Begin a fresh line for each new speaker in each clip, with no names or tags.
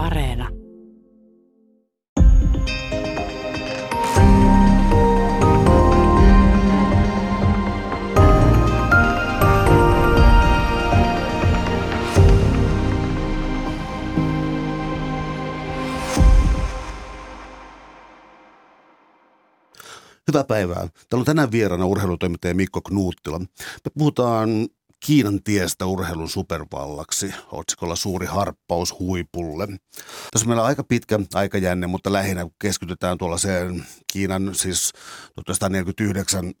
Areena.
Hyvää päivää. Täällä on tänään vieraana urheilutoimittaja Mikko Knuuttila. Me puhutaan Kiinan tiestä urheilun supervallaksi, otsikolla Suuri harppaus huipulle. Tässä meillä on aika pitkä aikajänne, mutta lähinnä keskitytään tuollaiseen Kiinan siis 1949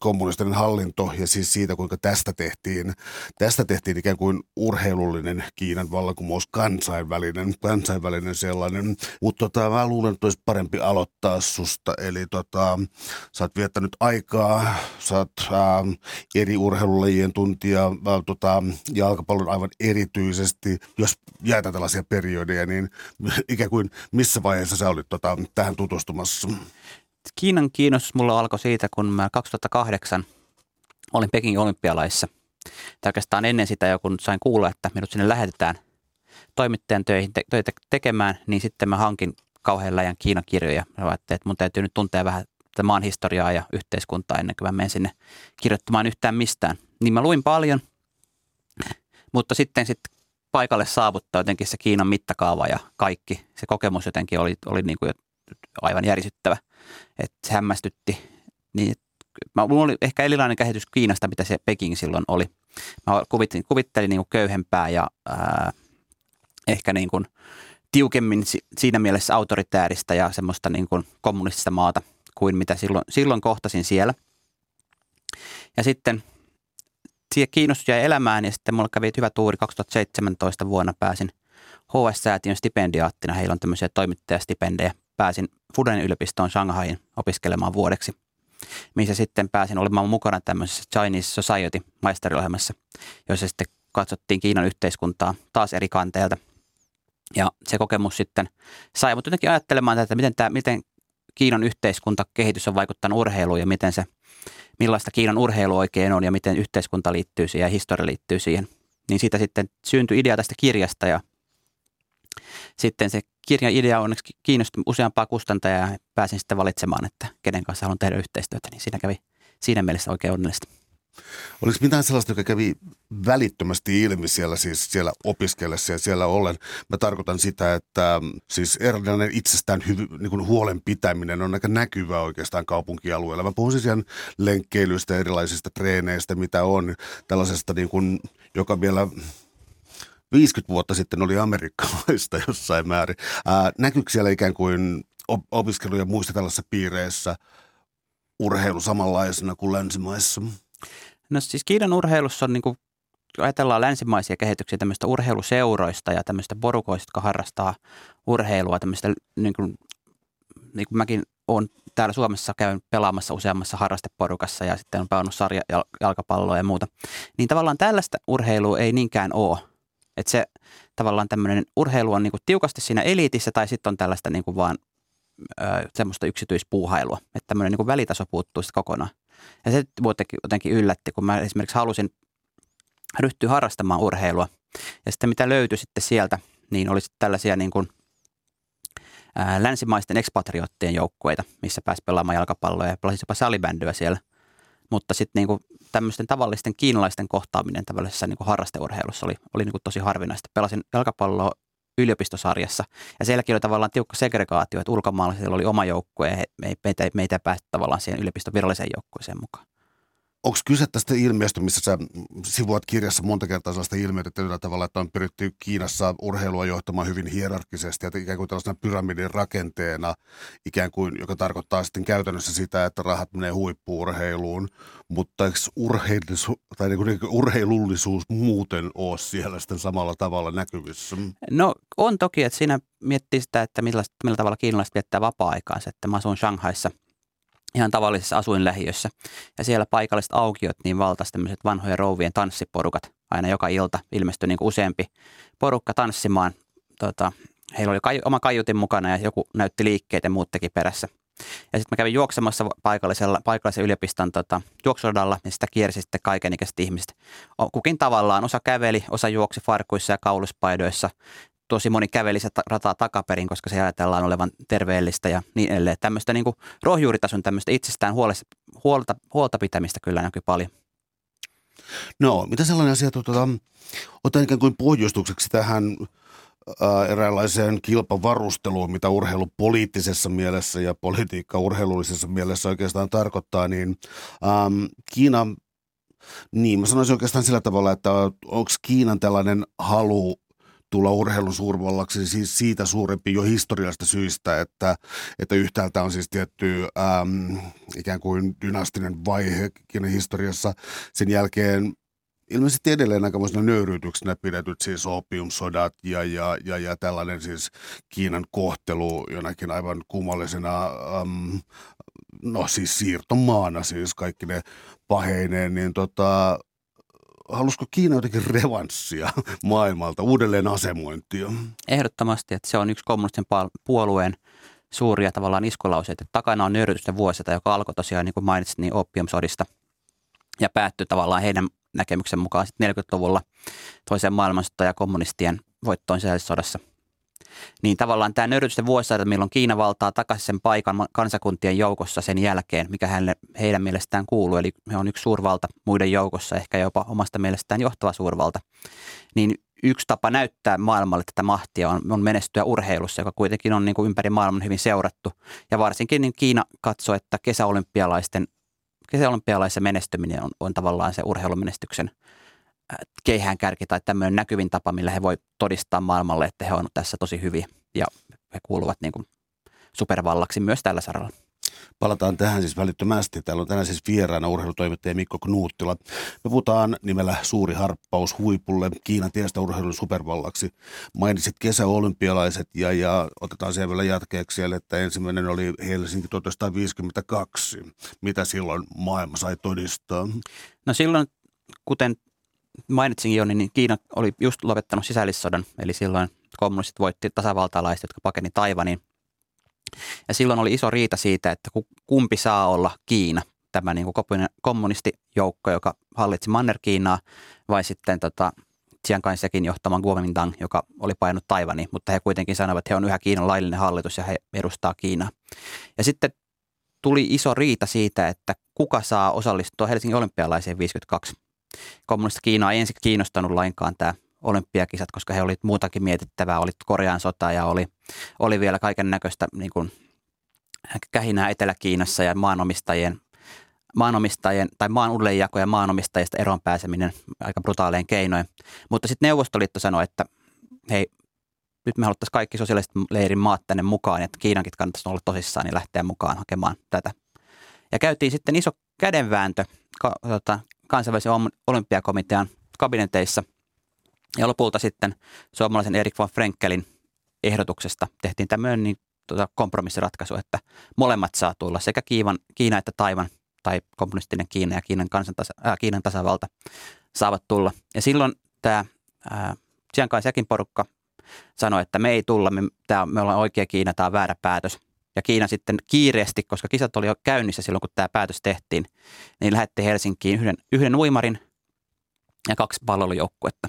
kommunistinen hallinto ja siis siitä, kuinka tästä tehtiin, tästä tehtiin ikään kuin urheilullinen Kiinan vallankumous, kansainvälinen, kansainvälinen sellainen. Mutta tota, mä luulen, että olisi parempi aloittaa susta. Eli tota, sä oot viettänyt aikaa, sä oot ää, eri urheilulajien tuntija, ää, tota, jalkapallon aivan erityisesti. Jos jäätä tällaisia periodeja, niin ikään kuin missä vaiheessa sä olit tota, tähän tutustumassa?
Kiinan kiinnostus mulla alkoi siitä, kun mä 2008 olin Pekingin olympialaissa. Tai oikeastaan ennen sitä jo, kun sain kuulla, että minut sinne lähetetään toimittajan töihin te- töitä tekemään, niin sitten mä hankin kauhean läjän Kiinan kirjoja. Mä että mun täytyy nyt tuntea vähän maan historiaa ja yhteiskuntaa ennen kuin mä menen sinne kirjoittamaan yhtään mistään. Niin mä luin paljon, mutta sitten, sitten paikalle saavuttaa jotenkin se Kiinan mittakaava ja kaikki. Se kokemus jotenkin oli, oli niin kuin aivan järisyttävä että hämmästytti. Niin, mä, mulla oli ehkä erilainen käsitys Kiinasta, mitä se Peking silloin oli. Mä kuvittelin, kuvittelin niin kuin köyhempää ja ää, ehkä niin kuin tiukemmin siinä mielessä autoritääristä ja semmoista niin kuin kommunistista maata kuin mitä silloin, silloin kohtasin siellä. Ja sitten siihen kiinnostus jäi elämään ja sitten mulla kävi hyvä tuuri 2017 vuonna pääsin HS-säätiön stipendiaattina. Heillä on tämmöisiä toimittajastipendejä pääsin Fudenin yliopistoon Shanghaiin opiskelemaan vuodeksi, missä sitten pääsin olemaan mukana tämmöisessä Chinese Society maisteriohjelmassa, jossa sitten katsottiin Kiinan yhteiskuntaa taas eri kanteelta. Ja se kokemus sitten sai mut jotenkin ajattelemaan, että miten, tämä, miten Kiinan yhteiskuntakehitys on vaikuttanut urheiluun ja miten se, millaista Kiinan urheilu oikein on ja miten yhteiskunta liittyy siihen ja historia liittyy siihen. Niin siitä sitten syntyi idea tästä kirjasta ja sitten se kirjan idea onneksi kiinnosti useampaa kustantajaa ja pääsin sitten valitsemaan, että kenen kanssa haluan tehdä yhteistyötä, niin siinä kävi siinä mielessä oikein onnellista.
Oliko mitään sellaista, joka kävi välittömästi ilmi siellä, siis siellä opiskellessa ja siellä ollen? Mä tarkoitan sitä, että siis erilainen itsestään hyvy, niin huolen pitäminen on aika näkyvä oikeastaan kaupunkialueella. Mä puhun siis ihan lenkkeilyistä, erilaisista treeneistä, mitä on, tällaisesta niin kuin, joka vielä 50 vuotta sitten oli amerikkalaista jossain määrin. Ää, näkyykö siellä ikään kuin opiskelu- ja muista tällaisissa piireissä urheilu samanlaisena kuin länsimaissa?
No siis Kiinan urheilussa on niin kuin ajatellaan länsimaisia kehityksiä tämmöistä urheiluseuroista ja tämmöistä porukoista, jotka harrastaa urheilua, tämmöistä niin kuin, niin kuin mäkin olen täällä Suomessa käyn pelaamassa useammassa harrasteporukassa ja sitten on pelannut sarja jalkapalloa ja muuta. Niin tavallaan tällaista urheilua ei niinkään ole että se tavallaan tämmöinen urheilu on niin kuin tiukasti siinä eliitissä tai sitten on tällaista niin kuin vaan ö, semmoista yksityispuuhailua. Että tämmöinen niin kuin välitaso puuttuu sitten kokonaan. Ja se jotenkin, yllätti, kun mä esimerkiksi halusin ryhtyä harrastamaan urheilua. Ja sitten mitä löytyi sitten sieltä, niin oli sitten tällaisia niin kuin, länsimaisten ekspatriottien joukkueita, missä pääsi pelaamaan jalkapalloa ja pelasi jopa salibändyä siellä. Mutta sitten niin kuin tämmöisten tavallisten kiinalaisten kohtaaminen tällaisessa niin kuin harrasteurheilussa oli, oli niin kuin tosi harvinaista. Pelasin jalkapalloa yliopistosarjassa ja sielläkin oli tavallaan tiukka segregaatio, että ulkomaalaisilla oli oma joukkue ja meitä, meitä ei päästä tavallaan siihen yliopiston viralliseen joukkueeseen mukaan
onko kyse tästä ilmiöstä, missä sä sivuat kirjassa monta kertaa sellaista ilmiötä tällä tavalla, että on pyritty Kiinassa urheilua johtamaan hyvin hierarkisesti, että ikään kuin tällaisena pyramidin rakenteena, ikään kuin, joka tarkoittaa sitten käytännössä sitä, että rahat menee huippuurheiluun, mutta eikö urheilullisuus, tai niin kuin niin urheilullisuus muuten ole siellä sitten samalla tavalla näkyvissä?
No on toki, että siinä miettii sitä, että millä, millä tavalla kiinalaiset viettää vapaa-aikaansa, että mä asun Shanghaissa – ihan tavallisessa asuinlähiössä. Ja siellä paikalliset aukiot niin valtas tämmöiset vanhojen rouvien tanssiporukat. Aina joka ilta ilmestyi niin useampi porukka tanssimaan. Tota, heillä oli kai, oma kaiutin mukana ja joku näytti liikkeitä ja muut teki perässä. Ja sitten mä kävin juoksemassa paikallisella, paikallisen yliopiston tota, juoksuradalla ja sitä kiersi sitten kaikenikäiset ihmiset. Kukin tavallaan, osa käveli, osa juoksi farkuissa ja kauluspaidoissa tosi moni käveli se rataa takaperin, koska se ajatellaan olevan terveellistä ja niin edelleen. Tämmöistä niin rohjuuritason tämmöistä itsestään huolta, huolta pitämistä kyllä näkyy paljon.
No, mitä sellainen asia, tuota, otan ikään kuin pohjustukseksi tähän ää, eräänlaiseen kilpavarusteluun, mitä urheilu poliittisessa mielessä ja politiikka urheilullisessa mielessä oikeastaan tarkoittaa, niin äm, Kiina, niin mä sanoisin oikeastaan sillä tavalla, että onko Kiinan tällainen halu tulla urheilun suurvallaksi siis siitä suurempi jo historiallista syistä, että, että yhtäältä on siis tietty äm, ikään kuin dynastinen vaihe historiassa. Sen jälkeen ilmeisesti edelleen aikamoisena nöyryytyksenä pidetyt siis opiumsodat ja, ja, ja, ja tällainen siis Kiinan kohtelu jonakin aivan kummallisena, äm, no siis siirtomaana siis kaikki ne paheineen, niin tota, halusiko Kiina jotenkin revanssia maailmalta, uudelleen asemointia?
Ehdottomasti, että se on yksi kommunistisen puolueen suuria tavallaan iskulauseita. Takana on nöyrytysten vuosita, joka alkoi tosiaan, niin kuin mainitsit, niin opiumsodista ja päättyi tavallaan heidän näkemyksen mukaan sitten 40-luvulla toiseen maailmansotaan ja kommunistien voittoon sisällissodassa. Niin tavallaan tämä nöyrytysten vuosisata, milloin Kiina valtaa takaisin sen paikan kansakuntien joukossa sen jälkeen, mikä hänelle, heidän mielestään kuuluu, eli he on yksi suurvalta muiden joukossa, ehkä jopa omasta mielestään johtava suurvalta, niin yksi tapa näyttää maailmalle tätä mahtia on, on menestyä urheilussa, joka kuitenkin on niin kuin ympäri maailman hyvin seurattu. Ja varsinkin niin Kiina katsoo, että kesäolympialaisten kesäolympialaisen menestyminen on, on tavallaan se urheilumenestyksen äh, keihään kärki tai tämmöinen näkyvin tapa, millä he voi todistaa maailmalle, että he ovat tässä tosi hyviä ja he kuuluvat niin kuin supervallaksi myös tällä saralla.
Palataan tähän siis välittömästi. Täällä on tänään siis vieraana urheilutoimittaja Mikko Knuuttila. Me puhutaan nimellä Suuri harppaus huipulle Kiinan tiestä urheilun supervallaksi. Mainitsit kesäolympialaiset ja, ja otetaan siellä vielä jatkeeksi siellä, että ensimmäinen oli Helsinki 1952. Mitä silloin maailma sai todistaa?
No silloin, kuten mainitsin jo, niin Kiina oli just lopettanut sisällissodan, eli silloin kommunistit voitti tasavaltalaiset, jotka pakeni Taivaniin ja silloin oli iso riita siitä, että kumpi saa olla Kiina, tämä niin kuin kommunistijoukko, joka hallitsi Manner-Kiinaa, vai sitten tota, Chiang Kai-shekin johtaman Kuomintang, joka oli painut Taivani, mutta he kuitenkin sanoivat, että he on yhä Kiinan laillinen hallitus ja he edustaa Kiinaa. Ja sitten tuli iso riita siitä, että kuka saa osallistua Helsingin olympialaiseen 52. Kommunista Kiinaa ei ensin kiinnostanut lainkaan tämä olympiakisat, koska he olivat muutakin mietittävää. Oli Korean sota ja oli, oli vielä kaiken näköistä niin kuin, kähinää Etelä-Kiinassa ja maanomistajien, maanomistajien tai maan uudelleenjako ja maanomistajista eroon pääseminen aika brutaalein keinoin. Mutta sitten Neuvostoliitto sanoi, että hei, nyt me haluttaisiin kaikki sosiaalisten leirin maat tänne mukaan, että Kiinankin kannattaisi olla tosissaan niin lähteä mukaan hakemaan tätä. Ja käytiin sitten iso kädenvääntö tota, kansainvälisen olympiakomitean kabineteissa – ja lopulta sitten suomalaisen Erik von Frenkelin ehdotuksesta tehtiin tämmöinen niin, tuota, kompromissiratkaisu, että molemmat saa tulla, sekä Kiivan, Kiina että Taivan tai kommunistinen Kiina ja Kiinan, kansantasa, äh, Kiinan tasavalta saavat tulla. Ja silloin tämä äh, Chiang porukka sanoi, että me ei tulla, me, tää, me ollaan oikea Kiina, tämä on väärä päätös. Ja Kiina sitten kiireesti, koska kisat oli jo käynnissä silloin, kun tämä päätös tehtiin, niin lähetti Helsinkiin yhden, yhden uimarin ja kaksi palvelujoukkuetta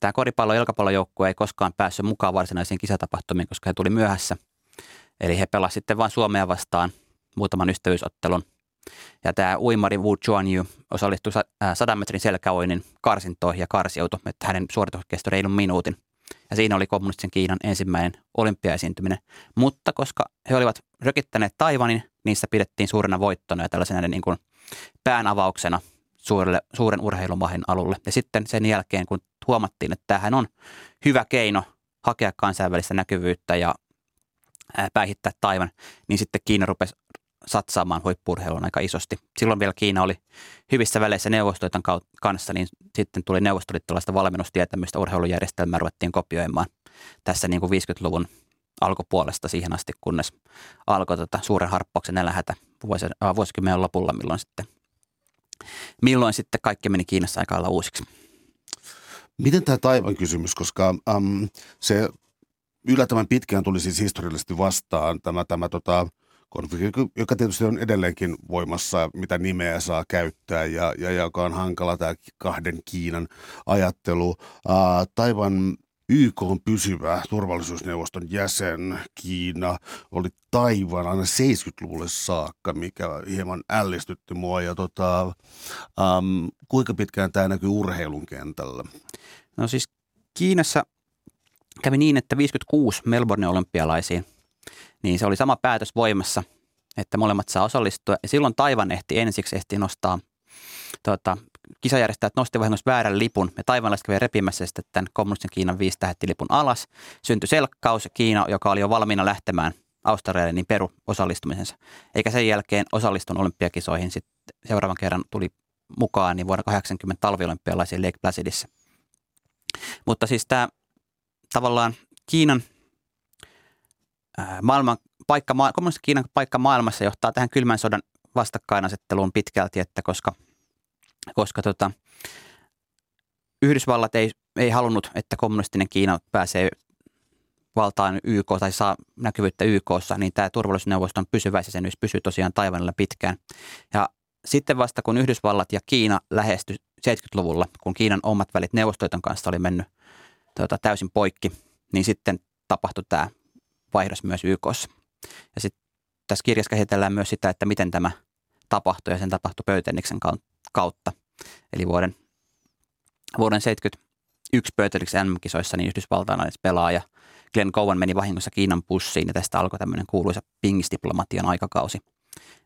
tämä koripallo- ja jalkapallojoukkue ei koskaan päässyt mukaan varsinaisiin kisatapahtumiin, koska he tuli myöhässä. Eli he pelasivat sitten vain Suomea vastaan muutaman ystävyysottelun. Ja tämä uimari Wu Chuanyu osallistui 100 metrin selkäoinnin karsintoihin ja karsiutui, että hänen suoritus kestoi reilun minuutin. Ja siinä oli kommunistisen Kiinan ensimmäinen olympiaesiintyminen. Mutta koska he olivat rökittäneet Taivanin, niissä pidettiin suurena voittona ja tällaisena niin kuin päänavauksena suurelle, suuren urheilumahin alulle. Ja sitten sen jälkeen, kun huomattiin, että tämähän on hyvä keino hakea kansainvälistä näkyvyyttä ja päihittää Taivan, niin sitten Kiina rupesi satsaamaan huippurheiluun aika isosti. Silloin vielä Kiina oli hyvissä väleissä Neuvostoliiton kanssa, niin sitten tuli neuvostoliittolaista valmennustietämystä urheilujärjestelmää ruvettiin kopioimaan tässä niin kuin 50-luvun alkupuolesta siihen asti, kunnes alkoi tota suuren harppauksen nälähätä vuosi, äh, vuosikymmenen lopulla, milloin sitten, milloin sitten kaikki meni Kiinassa aika lailla uusiksi.
Miten tämä Taivan kysymys, koska äm, se yllättävän pitkään tuli siis historiallisesti vastaan tämä, tämä tota, konflikti, joka tietysti on edelleenkin voimassa, mitä nimeä saa käyttää ja, ja joka on hankala tämä kahden Kiinan ajattelu. Taivan YK on pysyvä turvallisuusneuvoston jäsen. Kiina oli Taivan aina 70-luvulle saakka, mikä hieman ällistytti mua. Ja tota, ähm, kuinka pitkään tämä näkyy urheilun kentällä?
No siis Kiinassa kävi niin, että 56 Melbourne olympialaisiin, niin se oli sama päätös voimassa, että molemmat saa osallistua. Ja silloin Taivan ehti ensiksi ehti nostaa tota, kisajärjestäjät nosti vahingossa väärän lipun ja taivanlaiset kävi repimässä sitten tämän kommunistin Kiinan viisi lipun alas. Syntyi selkkaus Kiina, joka oli jo valmiina lähtemään Australialle, niin peru osallistumisensa. Eikä sen jälkeen osallistun olympiakisoihin. Sitten seuraavan kerran tuli mukaan niin vuonna 80 talviolympialaisiin Lake Placidissa. Mutta siis tämä tavallaan Kiinan maailman paikka, kommunistin Kiinan paikka maailmassa johtaa tähän kylmän sodan vastakkainasetteluun pitkälti, että koska – koska tota, Yhdysvallat ei, ei halunnut, että kommunistinen Kiina pääsee valtaan YK tai saa näkyvyyttä YKssa, niin tämä turvallisuusneuvoston pysyväisjäsenyys pysyy tosiaan Taivanilla pitkään. Ja sitten vasta kun Yhdysvallat ja Kiina lähestyi 70-luvulla, kun Kiinan omat välit Neuvostoiton kanssa oli mennyt tuota, täysin poikki, niin sitten tapahtui tämä vaihdos myös YKssa. Ja sitten tässä kirjassa käsitellään myös sitä, että miten tämä tapahtui ja sen tapahtui Pöyteniksen kautta. Eli vuoden, vuoden 71 Pöyteliksen MM-kisoissa niin yhdysvaltalainen pelaaja Glenn Cowan meni vahingossa Kiinan pussiin ja tästä alkoi tämmöinen kuuluisa pingisdiplomatian aikakausi,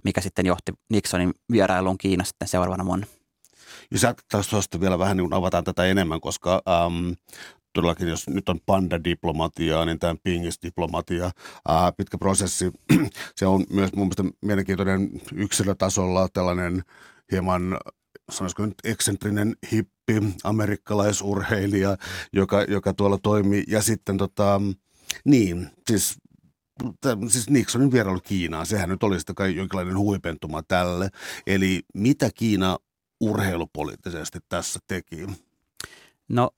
mikä sitten johti Nixonin vierailuun Kiinassa sitten seuraavana vuonna.
Jos tuosta vielä vähän niin avataan tätä enemmän, koska ähm, todellakin, jos nyt on panda-diplomatiaa, niin tämä pingis-diplomatia, ää, pitkä prosessi. se on myös mun mielestä mielenkiintoinen yksilötasolla tällainen hieman sanoisiko nyt eksentrinen hippi, amerikkalaisurheilija, joka, joka tuolla toimii. Ja sitten tota, niin, siis siis Nixonin vierailu Kiinaan, sehän nyt oli sitä kai jonkinlainen huipentuma tälle. Eli mitä Kiina urheilupoliittisesti tässä teki?
No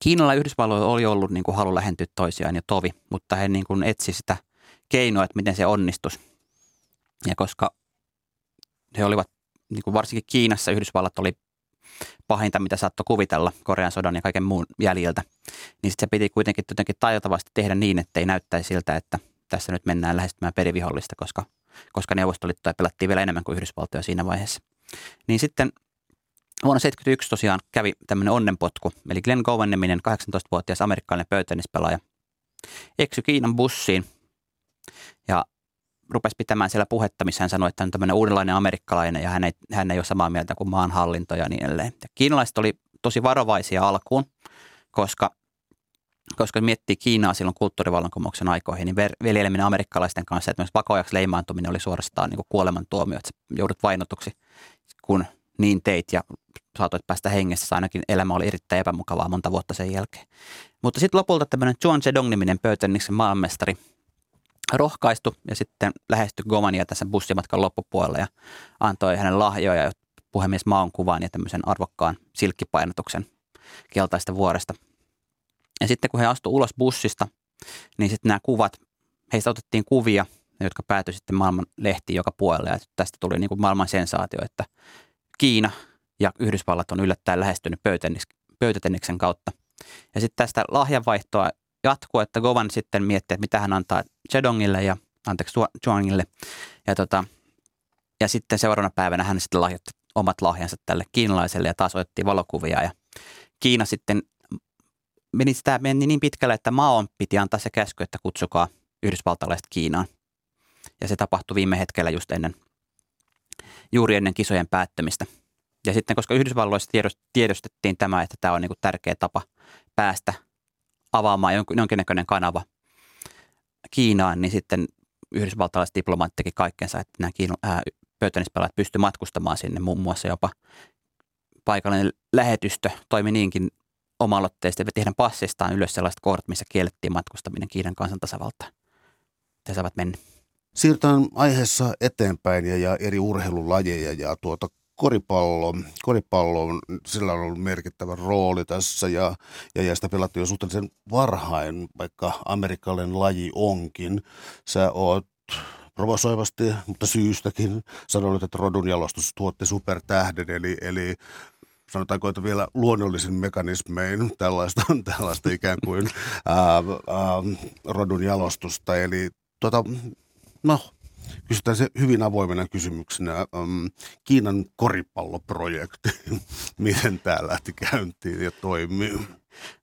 Kiinalla ja Yhdysvalloilla oli ollut niin kuin halu lähentyä toisiaan ja tovi, mutta he niin kuin etsi sitä keinoa, että miten se onnistus. Ja koska he olivat, niin kuin varsinkin Kiinassa Yhdysvallat oli pahinta, mitä saattoi kuvitella Korean sodan ja kaiken muun jäljiltä, niin sitten se piti kuitenkin jotenkin tajutavasti tehdä niin, että ei näyttäisi siltä, että tässä nyt mennään lähestymään perivihollista, koska, koska Neuvostoliittoa pelattiin vielä enemmän kuin Yhdysvaltoja siinä vaiheessa. Niin sitten Vuonna 1971 tosiaan kävi tämmöinen onnenpotku, eli Glenn Gowan-niminen 18-vuotias amerikkalainen pöytänispelaaja eksy Kiinan bussiin ja rupesi pitämään siellä puhetta, missä hän sanoi, että on tämmöinen uudenlainen amerikkalainen ja hän ei, hän ei ole samaa mieltä kuin maanhallinto ja niin edelleen. Ja kiinalaiset oli tosi varovaisia alkuun, koska, koska miettii Kiinaa silloin kulttuurivallankumouksen aikoihin, niin veljeleminen amerikkalaisten kanssa, että myös vakoajaksi leimaantuminen oli suorastaan niin kuolemantuomio, että joudut vainotuksi, kun niin teit ja saatoit päästä hengessä. Ainakin elämä oli erittäin epämukavaa monta vuotta sen jälkeen. Mutta sitten lopulta tämmöinen John Zedong-niminen Pöytäniksen maailmanmestari rohkaistu ja sitten lähestyi Gomania tässä bussimatkan loppupuolella ja antoi hänen lahjoja ja puhemies Maon kuvan ja tämmöisen arvokkaan silkkipainotuksen keltaista vuoresta. Ja sitten kun he astuivat ulos bussista, niin sitten nämä kuvat, heistä otettiin kuvia, jotka päätyi sitten maailman lehtiin joka puolella. Ja tästä tuli niin kuin maailman sensaatio, että Kiina ja Yhdysvallat on yllättäen lähestynyt pöytätenniksen kautta. Ja sitten tästä lahjanvaihtoa jatkuu, että Govan sitten miettii, että mitä hän antaa Zedongille ja anteeksi Zhuangille. Ja, tota, ja sitten seuraavana päivänä hän sitten lahjoitti omat lahjansa tälle kiinalaiselle ja taas otettiin valokuvia. Ja Kiina sitten meni, sitä meni niin pitkälle, että Maon piti antaa se käsky, että kutsukaa yhdysvaltalaiset Kiinaan. Ja se tapahtui viime hetkellä just ennen juuri ennen kisojen päättämistä. Ja sitten, koska Yhdysvalloissa tiedostettiin tämä, että tämä on niin kuin tärkeä tapa päästä avaamaan jonkinnäköinen kanava Kiinaan, niin sitten yhdysvaltalaiset diplomaat teki kaikkensa, että nämä Kiinan, ää, pöytänispelaajat pystyivät matkustamaan sinne. Muun muassa jopa paikallinen lähetystö toimi niinkin omaloitteisesti, että heidän passistaan ylös sellaiset kohdat, missä kiellettiin matkustaminen Kiinan kansantasavaltaan. He saavat mennä.
Siirrytään aiheessa eteenpäin ja, ja eri urheilulajeja ja tuota koripallo, koripallo on, sillä on ollut merkittävä rooli tässä ja, ja, ja sitä pelattiin jo suhteellisen varhain, vaikka amerikkalainen laji onkin. Sä oot provosoivasti, mutta syystäkin sanoit, että rodunjalostus tuotti supertähden, eli, eli sanotaanko, että vielä luonnollisin mekanismein tällaista, tällaista ikään kuin ää, ää, rodun jalostusta. Eli tota, no, kysytään se hyvin avoimena kysymyksenä. Ähm, Kiinan koripalloprojekti, miten tämä lähti käyntiin ja toimii?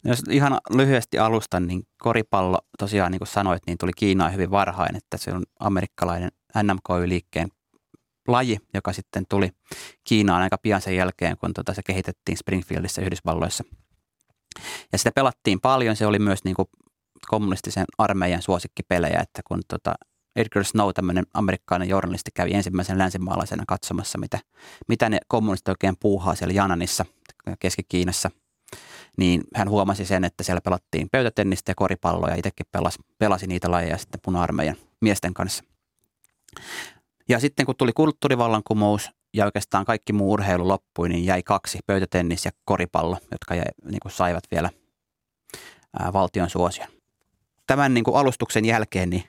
Jos ihan lyhyesti alustan, niin koripallo tosiaan niin kuin sanoit, niin tuli Kiinaan hyvin varhain, että se on amerikkalainen NMK-liikkeen laji, joka sitten tuli Kiinaan aika pian sen jälkeen, kun tota se kehitettiin Springfieldissä Yhdysvalloissa. Ja sitä pelattiin paljon, se oli myös niin kuin kommunistisen armeijan suosikkipelejä, että kun tota Edgar Snow, tämmöinen amerikkalainen journalisti, kävi ensimmäisen länsimaalaisena katsomassa, mitä, mitä ne kommunistit oikein puuhaa siellä Jananissa, Keski-Kiinassa – niin hän huomasi sen, että siellä pelattiin pöytätennistä ja koripalloa ja itsekin pelasi, pelasi niitä lajeja sitten puna-armeijan miesten kanssa. Ja sitten kun tuli kulttuurivallankumous ja oikeastaan kaikki muu urheilu loppui, niin jäi kaksi, pöytätennis ja koripallo, jotka jäi, niin kuin saivat vielä ää, valtion suosion. Tämän niin kuin alustuksen jälkeen, niin,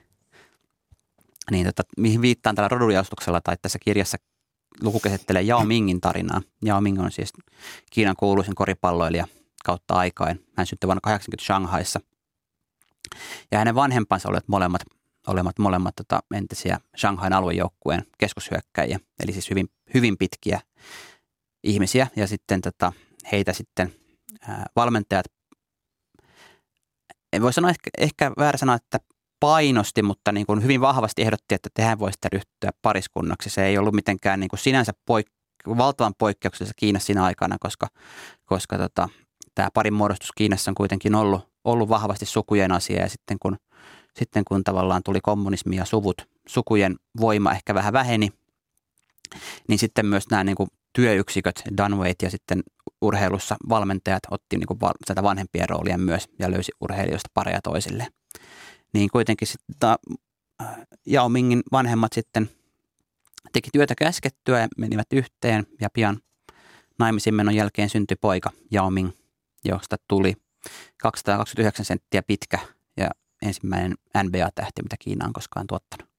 niin tota, mihin viittaan tällä rodunjaostuksella tai tässä kirjassa luku käsittelee Yao Mingin tarinaa. Yao Ming on siis Kiinan kuuluisin koripalloilija kautta aikain. Hän syntyi vuonna 80 Shanghaissa. Ja hänen vanhempansa olivat molemmat, olemat molemmat tota, entisiä Shanghain aluejoukkueen keskushyökkäjiä, eli siis hyvin, hyvin pitkiä ihmisiä. Ja sitten tota, heitä sitten ää, valmentajat, en voi sanoa ehkä, ehkä väärä sanoa, että painosti, mutta niin kuin hyvin vahvasti ehdotti, että tehän voisitte ryhtyä pariskunnaksi. Se ei ollut mitenkään niin kuin sinänsä poik- valtavan poikkeuksellista Kiinassa siinä aikana, koska, koska tota, tämä parin muodostus Kiinassa on kuitenkin ollut, ollut vahvasti sukujen asia ja sitten kun, sitten kun tavallaan tuli kommunismi ja suvut, sukujen voima ehkä vähän väheni, niin sitten myös nämä niin kuin työyksiköt, Dunwayt ja sitten urheilussa valmentajat otti niin kuin tätä vanhempien roolia myös ja löysi urheilijoista pareja toisille. Niin kuitenkin sitten äh, Yao Mingin vanhemmat sitten teki työtä käskettyä ja menivät yhteen ja pian naimisiin menon jälkeen syntyi poika Yao Ming – josta tuli 229 senttiä pitkä ja ensimmäinen NBA-tähti, mitä Kiina on koskaan tuottanut.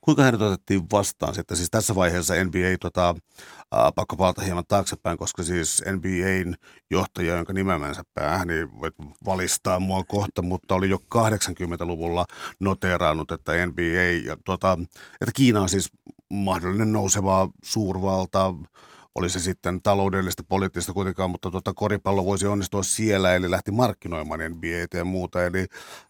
Kuinka hänet otettiin vastaan sitten? Siis tässä vaiheessa NBA, tota, äh, pakko palata hieman taaksepäin, koska siis NBAn johtaja, jonka nimemänsä päähän, niin voit valistaa mua kohta, mutta oli jo 80-luvulla noteeraannut, että NBA, ja, tota, että Kiina on siis mahdollinen nouseva suurvalta, oli se sitten taloudellista, poliittista kuitenkaan, mutta tuota, koripallo voisi onnistua siellä, eli lähti markkinoimaan NBA ja muuta. Eli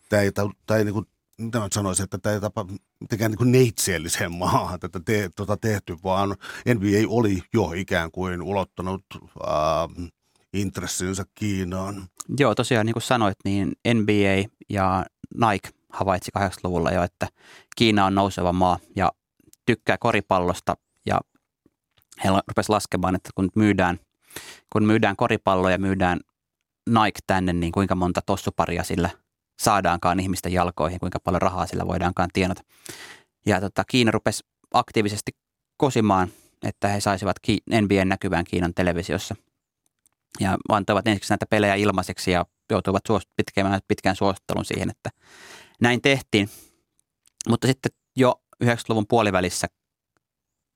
tämä ei, tämä ei niin kuin, mitä mä sanoisin, että tämä ei tapa mitenkään niin neitseelliseen maahan tätä te, tuota tehty, vaan NBA oli jo ikään kuin ulottanut äh, intressinsä Kiinaan.
Joo, tosiaan niin kuin sanoit, niin NBA ja Nike havaitsi 80-luvulla jo, että Kiina on nouseva maa ja tykkää koripallosta ja he rupesivat laskemaan, että kun myydään, kun myydään koripalloja ja myydään Nike tänne, niin kuinka monta tossuparia sillä saadaankaan ihmisten jalkoihin, kuinka paljon rahaa sillä voidaankaan tienata. Ja tota, Kiina rupesi aktiivisesti kosimaan, että he saisivat NBA näkyvään Kiinan televisiossa. Ja antoivat ensiksi näitä pelejä ilmaiseksi ja joutuivat pitkään, pitkään suosittelun siihen, että näin tehtiin. Mutta sitten jo 90-luvun puolivälissä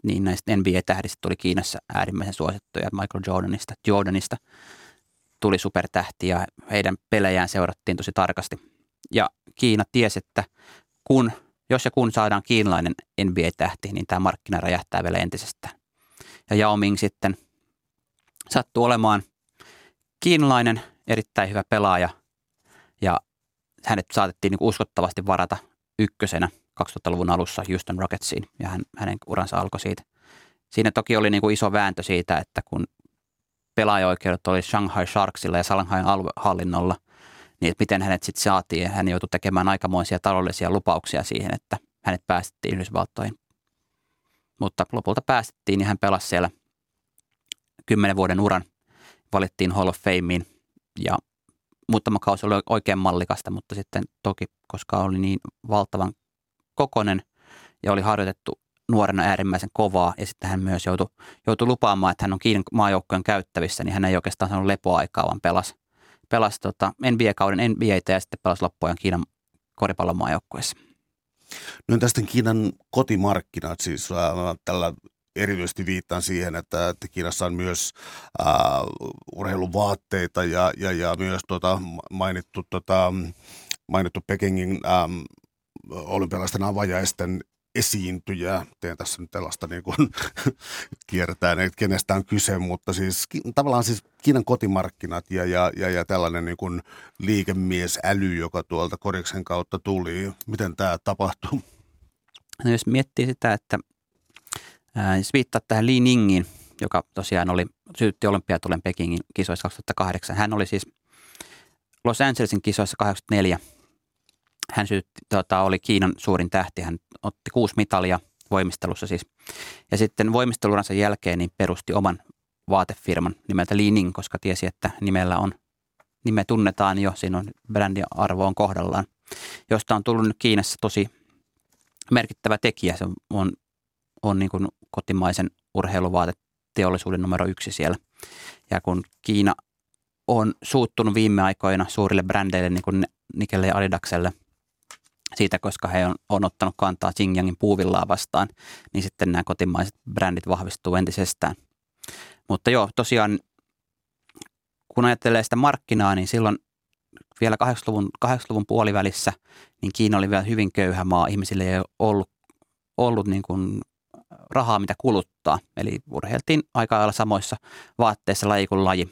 niin näistä NBA-tähdistä tuli Kiinassa äärimmäisen suosittuja. Michael Jordanista, Jordanista tuli supertähti ja heidän pelejään seurattiin tosi tarkasti. Ja Kiina tiesi, että kun, jos ja kun saadaan kiinalainen NBA-tähti, niin tämä markkina räjähtää vielä entisestään. Ja Yao Ming sitten sattuu olemaan kiinalainen, erittäin hyvä pelaaja ja hänet saatettiin niin uskottavasti varata ykkösenä 2000-luvun alussa Houston Rocketsiin ja hän, hänen uransa alkoi siitä. Siinä toki oli niin kuin iso vääntö siitä, että kun pelaajoikeudet oli Shanghai Sharksilla ja Shanghai hallinnolla, niin että miten hänet sitten saatiin hän joutui tekemään aikamoisia taloudellisia lupauksia siihen, että hänet päästettiin Yhdysvaltoihin. Mutta lopulta päästettiin ja hän pelasi siellä kymmenen vuoden uran, valittiin Hall of Fameen ja muutama kausi oli oikein mallikasta, mutta sitten toki, koska oli niin valtavan kokonen ja oli harjoitettu nuorena äärimmäisen kovaa ja sitten hän myös joutui, joutui lupaamaan, että hän on Kiinan maajoukkojen käyttävissä, niin hän ei oikeastaan saanut lepoaikaa, vaan pelasi, pelasi tota NBA-kauden NBAtä ja sitten pelasi loppujen Kiinan koripallon maajoukkueessa.
No tästä Kiinan kotimarkkinat, siis äh, tällä erityisesti viittaan siihen, että, että Kiinassa on myös äh, urheiluvaatteita ja, ja, ja myös tota, mainittu, tota, mainittu Pekingin ähm, olympialaisten avajaisten esiintyjä. Teen tässä nyt tällaista niin kuin kierretään, että kenestä on kyse, mutta siis tavallaan siis Kiinan kotimarkkinat ja, ja, ja, ja tällainen niin kuin liikemiesäly, joka tuolta Koriksen kautta tuli. Miten tämä tapahtuu?
No jos miettii sitä, että ää, jos viittaa tähän Li Ningin, joka tosiaan oli, syytti olympiatulen Pekingin kisoissa 2008. Hän oli siis Los Angelesin kisoissa 84. Hän syytti, tota, oli Kiinan suurin tähti. Hän otti kuusi mitalia voimistelussa siis. Ja sitten voimisteluransa jälkeen niin perusti oman vaatefirman nimeltä Li Ning, koska tiesi, että nimellä on, nime tunnetaan jo, siinä on brändin arvo on kohdallaan, josta on tullut nyt Kiinassa tosi merkittävä tekijä. Se on, on niin kuin kotimaisen urheiluvaateteollisuuden numero yksi siellä. Ja kun Kiina on suuttunut viime aikoina suurille brändeille, niin kuin Nikelle ja Adidakselle, siitä, koska he on, on ottanut kantaa Xinjiangin puuvillaa vastaan, niin sitten nämä kotimaiset brändit vahvistuu entisestään. Mutta joo, tosiaan kun ajattelee sitä markkinaa, niin silloin vielä 80-luvun, 80-luvun puolivälissä, niin Kiina oli vielä hyvin köyhä maa. Ihmisille ei ollut, ollut niin kuin rahaa, mitä kuluttaa. Eli urheiltiin aika lailla samoissa vaatteissa laji kuin laji.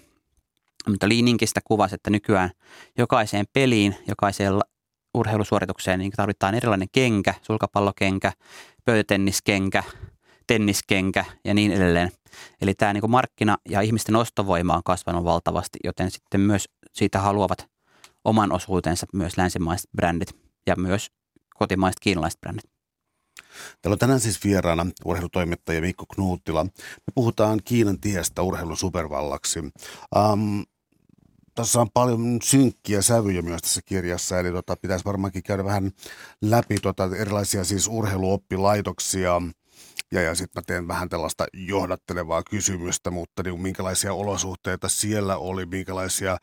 Mutta Liininkistä kuvasi, että nykyään jokaiseen peliin, jokaiseen urheilusuoritukseen niin tarvitaan erilainen kenkä, sulkapallokenkä, pöytätenniskenkä, tenniskenkä ja niin edelleen. Eli tämä niin markkina ja ihmisten ostovoima on kasvanut valtavasti, joten sitten myös siitä haluavat oman osuutensa myös länsimaiset brändit ja myös kotimaiset kiinalaiset brändit.
Täällä on tänään siis vieraana urheilutoimittaja Mikko Knuuttila. Me puhutaan Kiinan tiestä urheilun supervallaksi. Um, tässä on paljon synkkiä sävyjä myös tässä kirjassa, eli tota, pitäisi varmaankin käydä vähän läpi tota, erilaisia siis urheiluoppilaitoksia, ja, ja sitten mä teen vähän tällaista johdattelevaa kysymystä, mutta niin, minkälaisia olosuhteita siellä oli, minkälaisia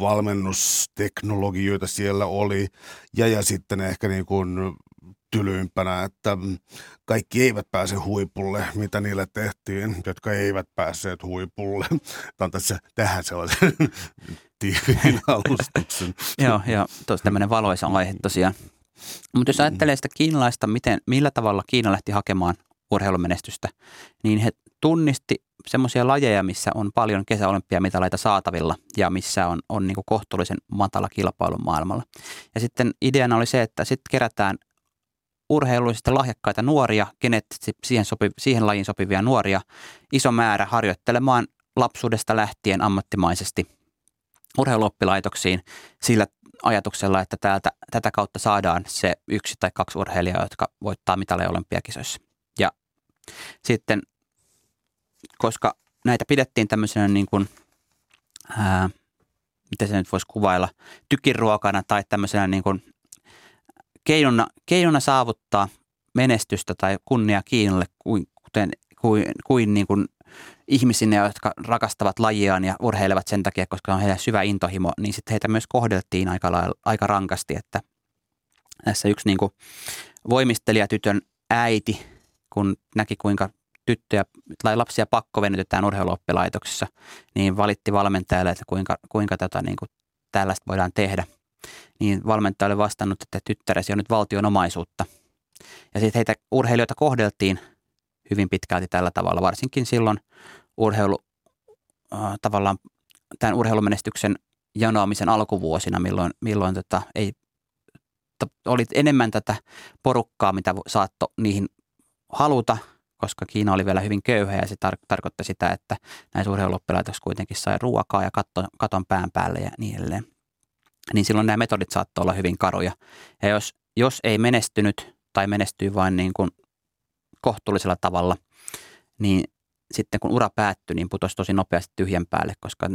valmennusteknologioita siellä oli, ja, ja sitten ehkä niin kuin tylyimpänä, että kaikki eivät pääse huipulle, mitä niille tehtiin, jotka eivät päässeet huipulle. Tämä on tässä tähän sellaisen tiiviin alustuksen.
joo, joo, tosi tämmöinen valoisa aihe tosiaan. Mutta jos ajattelee sitä kiinalaista, miten, millä tavalla Kiina lähti hakemaan urheilumenestystä, niin he tunnisti semmoisia lajeja, missä on paljon kesäolympiamitaleita saatavilla ja missä on, on niin kohtuullisen matala kilpailu maailmalla. Ja sitten ideana oli se, että sitten kerätään urheilullisesti lahjakkaita nuoria, kenet siihen, sopi, siihen lajiin sopivia nuoria, iso määrä harjoittelemaan lapsuudesta lähtien ammattimaisesti urheiluoppilaitoksiin sillä ajatuksella, että täältä, tätä kautta saadaan se yksi tai kaksi urheilijaa, jotka voittaa mitaleja olympiakisoissa. Ja sitten, koska näitä pidettiin tämmöisenä niin kuin, ää, miten se nyt voisi kuvailla, tykiruokana tai tämmöisenä niin kuin keinona, keinona saavuttaa menestystä tai kunnia Kiinalle kuin, kuten, kuin, kuin, niin kuin ihmisinä, jotka rakastavat lajiaan ja urheilevat sen takia, koska on heidän syvä intohimo, niin sitten heitä myös kohdeltiin aika, lailla, aika rankasti, että tässä yksi niin kuin voimistelijatytön äiti, kun näki kuinka tyttöjä tai lapsia pakkovenytetään urheiluoppilaitoksissa, niin valitti valmentajalle, että kuinka, kuinka tota, niin kuin tällaista voidaan tehdä – niin valmentaja oli vastannut, että tyttäresi on nyt valtion omaisuutta. Ja sitten heitä urheilijoita kohdeltiin hyvin pitkälti tällä tavalla, varsinkin silloin urheilu, tavallaan tämän urheilumenestyksen janoamisen alkuvuosina, milloin, milloin tota, ei, to, oli enemmän tätä porukkaa, mitä saatto niihin haluta, koska Kiina oli vielä hyvin köyhä ja se tar- tarkoitti sitä, että näissä urheiluoppilaitoksissa kuitenkin sai ruokaa ja katon, katon pään päälle ja niin edelleen niin silloin nämä metodit saattoi olla hyvin karuja. Ja jos, jos ei menestynyt tai menestyy vain niin kuin kohtuullisella tavalla, niin sitten kun ura päättyi, niin putosi tosi nopeasti tyhjän päälle, koska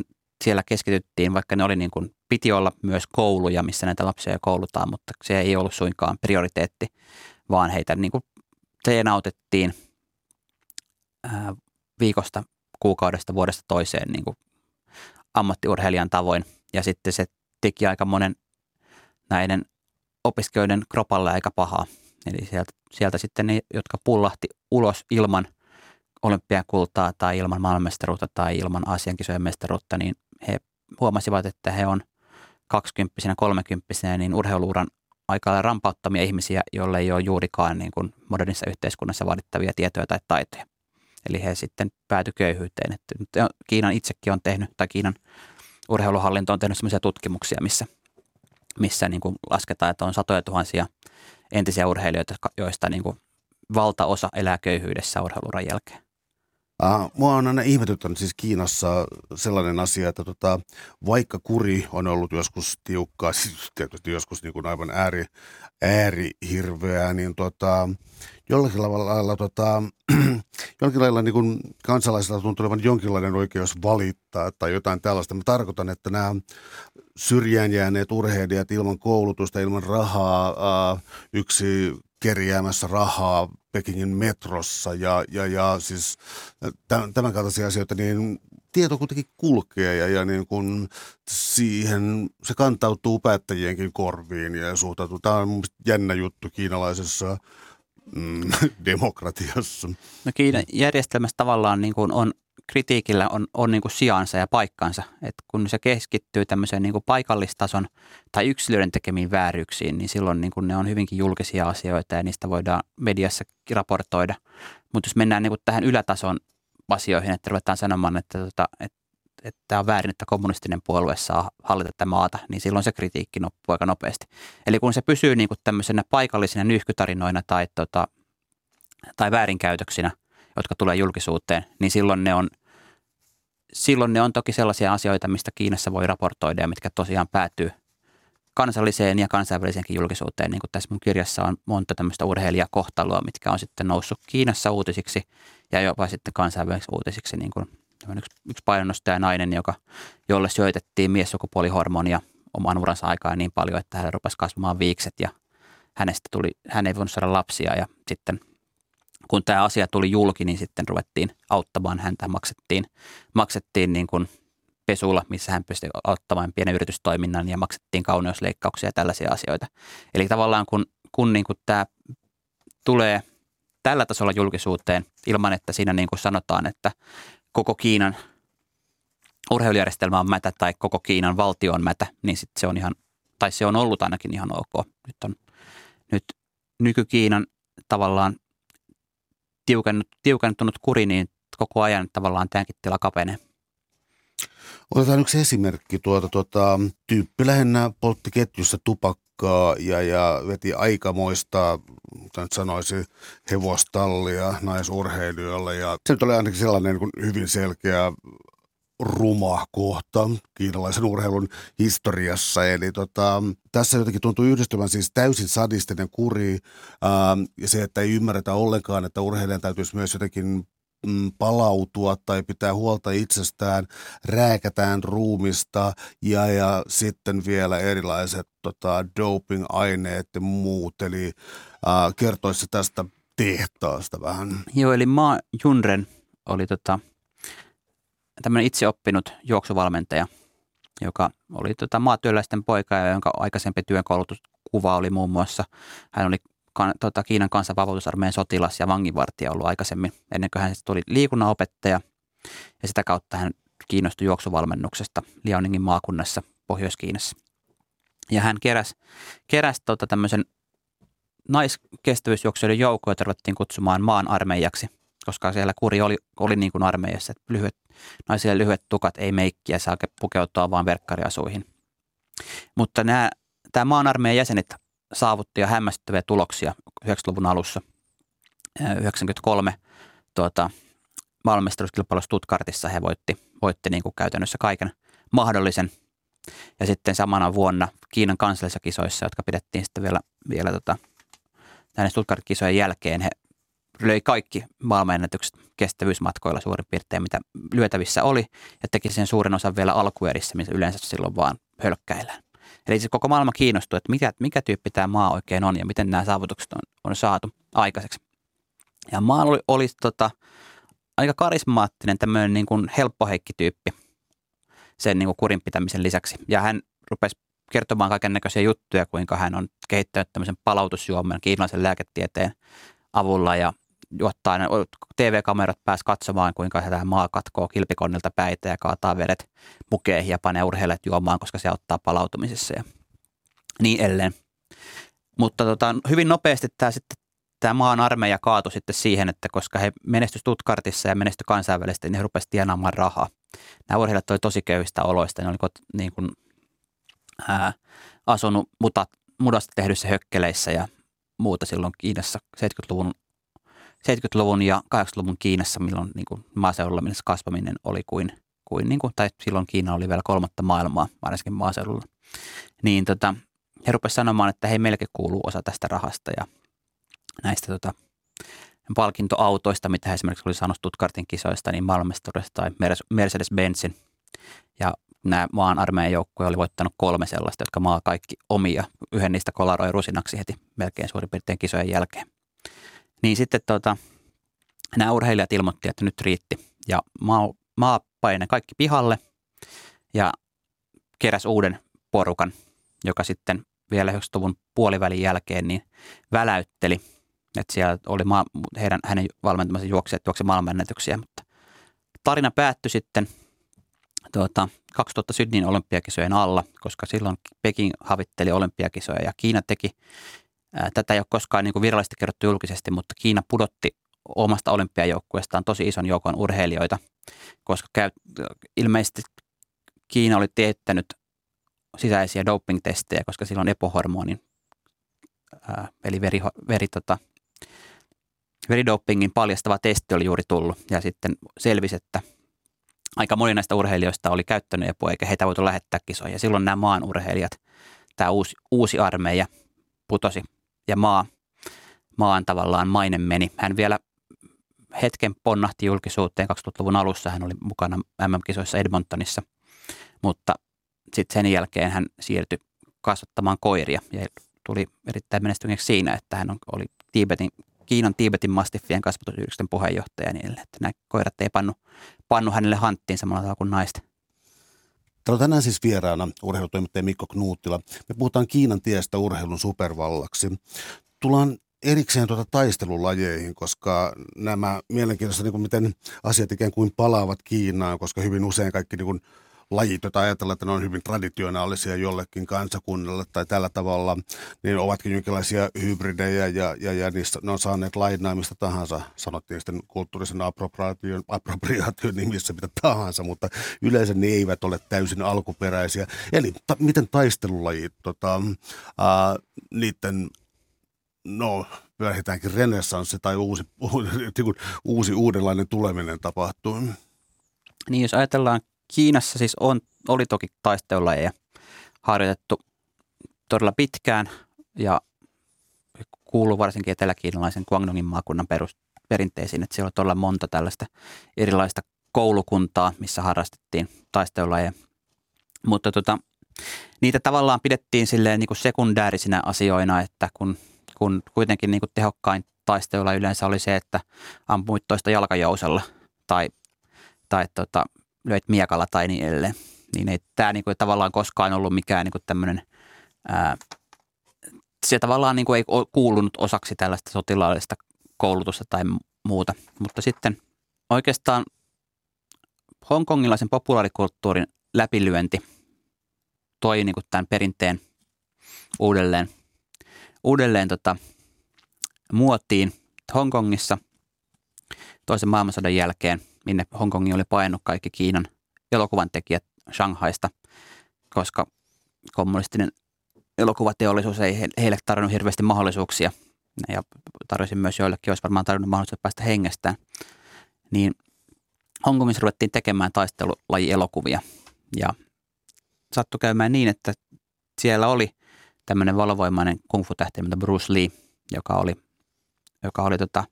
siellä keskityttiin, vaikka ne oli niin kuin, piti olla myös kouluja, missä näitä lapsia koulutaan, mutta se ei ollut suinkaan prioriteetti, vaan heitä niin kuin treenautettiin viikosta, kuukaudesta, vuodesta toiseen niin kuin ammattiurheilijan tavoin. Ja sitten se teki aika monen näiden opiskelijoiden kropalle aika pahaa. Eli sieltä, sieltä sitten ne, jotka pullahti ulos ilman olympiakultaa tai ilman maailmanmestaruutta tai ilman Aasian kisojen mestaruutta, niin he huomasivat, että he on 20 30 niin urheiluuran aika rampauttamia ihmisiä, joille ei ole juurikaan niin kuin modernissa yhteiskunnassa vaadittavia tietoja tai taitoja. Eli he sitten päätyi köyhyyteen. Että Kiinan itsekin on tehnyt, tai Kiinan urheiluhallinto on tehnyt sellaisia tutkimuksia, missä, missä niin kuin lasketaan, että on satoja tuhansia entisiä urheilijoita, joista niin kuin valtaosa elää köyhyydessä urheiluran jälkeen.
Uh, mua on aina ihmetyttänyt siis Kiinassa sellainen asia, että tota, vaikka kuri on ollut joskus tiukkaa, siis tietysti joskus niin kuin aivan ääri, äärihirveää, niin tota, jollakin lailla, tota, jollakin lailla niin kuin kansalaisilla tuntuu olevan jonkinlainen oikeus valittaa tai jotain tällaista. Mä tarkoitan, että nämä syrjään jääneet urheilijat ilman koulutusta, ilman rahaa, yksi kerjäämässä rahaa Pekingin metrossa ja, ja, ja siis tämän kaltaisia asioita, niin tieto kuitenkin kulkee ja, ja niin kuin siihen se kantautuu päättäjienkin korviin ja suhtautuu. Tämä on jännä juttu kiinalaisessa mm, demokratiassa.
No Kiinan järjestelmässä tavallaan niin kuin on kritiikillä on, on niin kuin sijansa ja paikkansa. että kun se keskittyy tämmöiseen niin kuin paikallistason tai yksilöiden tekemiin vääryyksiin, niin silloin niin kuin ne on hyvinkin julkisia asioita ja niistä voidaan mediassa raportoida. Mutta jos mennään niin kuin tähän ylätason asioihin, että ruvetaan sanomaan, että, tota, että, että on väärin, että kommunistinen puolue saa hallita tätä maata, niin silloin se kritiikki loppuu aika nopeasti. Eli kun se pysyy niin kuin tämmöisenä paikallisina nyhkytarinoina tai, tota, tai väärinkäytöksinä, jotka tulee julkisuuteen, niin silloin ne on – silloin ne on toki sellaisia asioita, mistä Kiinassa voi raportoida ja mitkä tosiaan päätyy kansalliseen ja kansainväliseenkin julkisuuteen. Niin kuin tässä mun kirjassa on monta tämmöistä urheilijakohtaloa, mitkä on sitten noussut Kiinassa uutisiksi ja jopa sitten kansainvälisiksi uutisiksi. Niin kuin yksi, yksi painonostaja nainen, joka, jolle syötettiin miessukupuolihormonia oman uransa aikaa niin paljon, että hän rupesi kasvamaan viikset ja hänestä tuli, hän ei voinut saada lapsia ja sitten – kun tämä asia tuli julki, niin sitten ruvettiin auttamaan häntä. Maksettiin, maksettiin niin kuin pesulla, missä hän pystyi auttamaan pienen yritystoiminnan ja maksettiin kauneusleikkauksia ja tällaisia asioita. Eli tavallaan kun, kun niin kuin tämä tulee tällä tasolla julkisuuteen ilman, että siinä niin kuin sanotaan, että koko Kiinan urheilujärjestelmä on mätä tai koko Kiinan valtio on mätä, niin sitten se on ihan, tai se on ollut ainakin ihan ok. Nyt on nyt nyky-Kiinan tavallaan tiukentunut kuri, niin koko ajan tavallaan tämänkin tila kapenee.
Otetaan yksi esimerkki. Tuota, tuota, tyyppi lähinnä poltti ketjussa tupakkaa ja, ja veti aikamoista, nyt sanoisi, hevostallia naisurheilijoille. Ja se nyt oli ainakin sellainen niin hyvin selkeä ruma kohta kiinalaisen urheilun historiassa. Eli tota, tässä jotenkin tuntuu yhdistyvän siis täysin sadistinen kuri ää, ja se, että ei ymmärretä ollenkaan, että urheilijan täytyisi myös jotenkin mm, palautua tai pitää huolta itsestään, rääkätään ruumista ja, ja sitten vielä erilaiset tota, doping-aineet ja muut. Eli ää, kertoisi tästä tehtaasta vähän.
Joo, eli Ma Junren oli tota, tämmöinen itse oppinut juoksuvalmentaja, joka oli tota maatyöläisten poika ja jonka aikaisempi työkoulutuskuva oli muun muassa, hän oli kan, tota, Kiinan kansanvapautusarmeijan sotilas ja vanginvartija ollut aikaisemmin, ennen kuin hän tuli liikunnanopettaja ja sitä kautta hän kiinnostui juoksuvalmennuksesta Liaoningin maakunnassa Pohjois-Kiinassa. Ja hän keräsi, keräsi tota, tämmöisen naiskestävyysjuoksijoiden joukkoja, jota ruvettiin kutsumaan maan armeijaksi, koska siellä kuri oli, oli niin kuin armeijassa, että lyhyet naisille lyhyet tukat, ei meikkiä, saa pukeutua vaan verkkariasuihin. Mutta nämä, tämä maan armeijan jäsenet saavutti jo hämmästyttäviä tuloksia 90-luvun alussa. 93 tuota, maailmanmestaruuskilpailu Stuttgartissa he voitti, voitti niin kuin käytännössä kaiken mahdollisen. Ja sitten samana vuonna Kiinan kansallisissa kisoissa, jotka pidettiin sitten vielä, vielä tota, näiden Stuttgart-kisojen jälkeen, he löi kaikki maailmanennätykset kestävyysmatkoilla suurin piirtein, mitä lyötävissä oli, ja teki sen suurin osan vielä alkuerissä, missä yleensä silloin vaan hölkkäillään. Eli siis koko maailma kiinnostuu, että mikä, mikä tyyppi tämä maa oikein on ja miten nämä saavutukset on, on saatu aikaiseksi. Ja maa oli, oli tota, aika karismaattinen, tämmöinen niin kuin helppoheikki-tyyppi sen niin kuin kurin pitämisen lisäksi. Ja hän rupesi kertomaan kaiken näköisiä juttuja, kuinka hän on kehittänyt tämmöisen palautusjuoman kiinalaisen lääketieteen avulla ja juottaa, TV-kamerat pääs katsomaan, kuinka tämä maa katkoo kilpikonnilta päitä ja kaataa veret mukeihin ja panee urheilijat juomaan, koska se auttaa palautumisessa ja niin edelleen. Mutta tota, hyvin nopeasti tämä sitten tämä maan armeija kaatui sitten siihen, että koska he menestyivät Stuttgartissa ja menesty kansainvälisesti, niin he rupesivat tienaamaan rahaa. Nämä urheilijat oli tosi köyhistä oloista. Ne olivat niin kuin, ää, asunut mutat, mudasta tehdyissä hökkeleissä ja muuta silloin Kiinassa 70-luvun, 70-luvun ja 80-luvun Kiinassa, milloin niin kuin maaseudulla missä kasvaminen oli kuin, kuin, niin kuin, tai silloin Kiina oli vielä kolmatta maailmaa, varsinkin maaseudulla. Niin tota, he rupesivat sanomaan, että hei, meillekin kuuluu osa tästä rahasta ja näistä tota, palkintoautoista, mitä he esimerkiksi oli saanut Stuttgartin kisoista, niin maailmanmestaruudesta tai Mercedes-Benzin. Ja nämä maan armeijan joukkoja oli voittanut kolme sellaista, jotka maa kaikki omia. Yhden niistä kolaroi rusinaksi heti melkein suurin piirtein kisojen jälkeen. Niin sitten tota, nämä urheilijat ilmoitti, että nyt riitti. Ja maa, maa kaikki pihalle ja keräs uuden porukan, joka sitten vielä 90-luvun puolivälin jälkeen niin väläytteli, että siellä oli maa, heidän, hänen valmentamansa juoksijat juoksi maailmanennätyksiä, mutta tarina päättyi sitten tuota, 2000 Sydneyn olympiakisojen alla, koska silloin Peking havitteli olympiakisoja ja Kiina teki, tätä ei ole koskaan niin kuin virallisesti kerrottu julkisesti, mutta Kiina pudotti omasta olympiajoukkueestaan tosi ison joukon urheilijoita, koska käy, ilmeisesti Kiina oli teettänyt sisäisiä doping-testejä, koska silloin epohormonin, ää, eli veri, veri, tota, veridopingin paljastava testi oli juuri tullut ja sitten selvisi, että aika moni näistä urheilijoista oli käyttänyt EPO eikä heitä voitu lähettää kisoihin. Ja silloin nämä maan urheilijat, tämä uusi, uusi armeija putosi ja maa, maan tavallaan maine meni. Hän vielä hetken ponnahti julkisuuteen 2000-luvun alussa. Hän oli mukana MM-kisoissa Edmontonissa, mutta sitten sen jälkeen hän siirtyi kasvattamaan koiria ja tuli erittäin menestyneeksi siinä, että hän oli Tiibetin, Kiinan Tiibetin mastiffien kasvatusyrityksen puheenjohtaja niin että nämä koirat ei pannu, pannu hänelle hanttiin samalla tavalla kuin naista.
Täällä on tänään siis vieraana urheilutoimittaja Mikko Knuuttila. Me puhutaan Kiinan tiestä urheilun supervallaksi. Tullaan erikseen tuota taistelulajeihin, koska nämä mielenkiintoista, niin kuin miten asiat ikään kuin palaavat Kiinaan, koska hyvin usein kaikki niin kuin lajit, joita ajatellaan, että ne on hyvin traditionaalisia jollekin kansakunnalle tai tällä tavalla, niin ovatkin jonkinlaisia hybridejä ja, ja, ja niistä, ne on saaneet lainaa mistä tahansa, sanottiin sitten kulttuurisen appropriation, appropriation nimissä mitä tahansa, mutta yleensä ne eivät ole täysin alkuperäisiä. Eli ta, miten taistelulajit, tota, ää, niiden no, vähintäänkin renessanssi tai uusi, uusi, uusi uudenlainen tuleminen tapahtuu.
Niin, jos ajatellaan Kiinassa siis on, oli toki taistelulajeja harjoitettu todella pitkään ja kuuluu varsinkin eteläkiinalaisen Guangdongin maakunnan perus, perinteisiin, että siellä on todella monta tällaista erilaista koulukuntaa, missä harrastettiin taistelulajeja. Mutta tota, niitä tavallaan pidettiin silleen niin kuin sekundäärisinä asioina, että kun, kun kuitenkin niin kuin tehokkain taistelula yleensä oli se, että ampuit toista jalkajousella tai, tai tota, löit miekalla tai niin edelleen. Niin ei tämä niinku tavallaan koskaan ollut mikään niinku tämmöinen, se tavallaan niinku ei kuulunut osaksi tällaista sotilaallista koulutusta tai muuta. Mutta sitten oikeastaan hongkongilaisen populaarikulttuurin läpilyönti toi niinku tämän perinteen uudelleen, uudelleen tota, muotiin Hongkongissa toisen maailmansodan jälkeen – minne Hongkongin oli painut kaikki Kiinan elokuvan tekijät Shanghaista, koska kommunistinen elokuvateollisuus ei heille tarjonnut hirveästi mahdollisuuksia ja tarjosi myös joillekin, olisi varmaan tarjonnut mahdollisuus päästä hengestään. Niin Hongkongissa ruvettiin tekemään taistelulajielokuvia ja sattui käymään niin, että siellä oli tämmöinen valovoimainen kung fu tähti, Bruce Lee, joka oli, joka oli tota,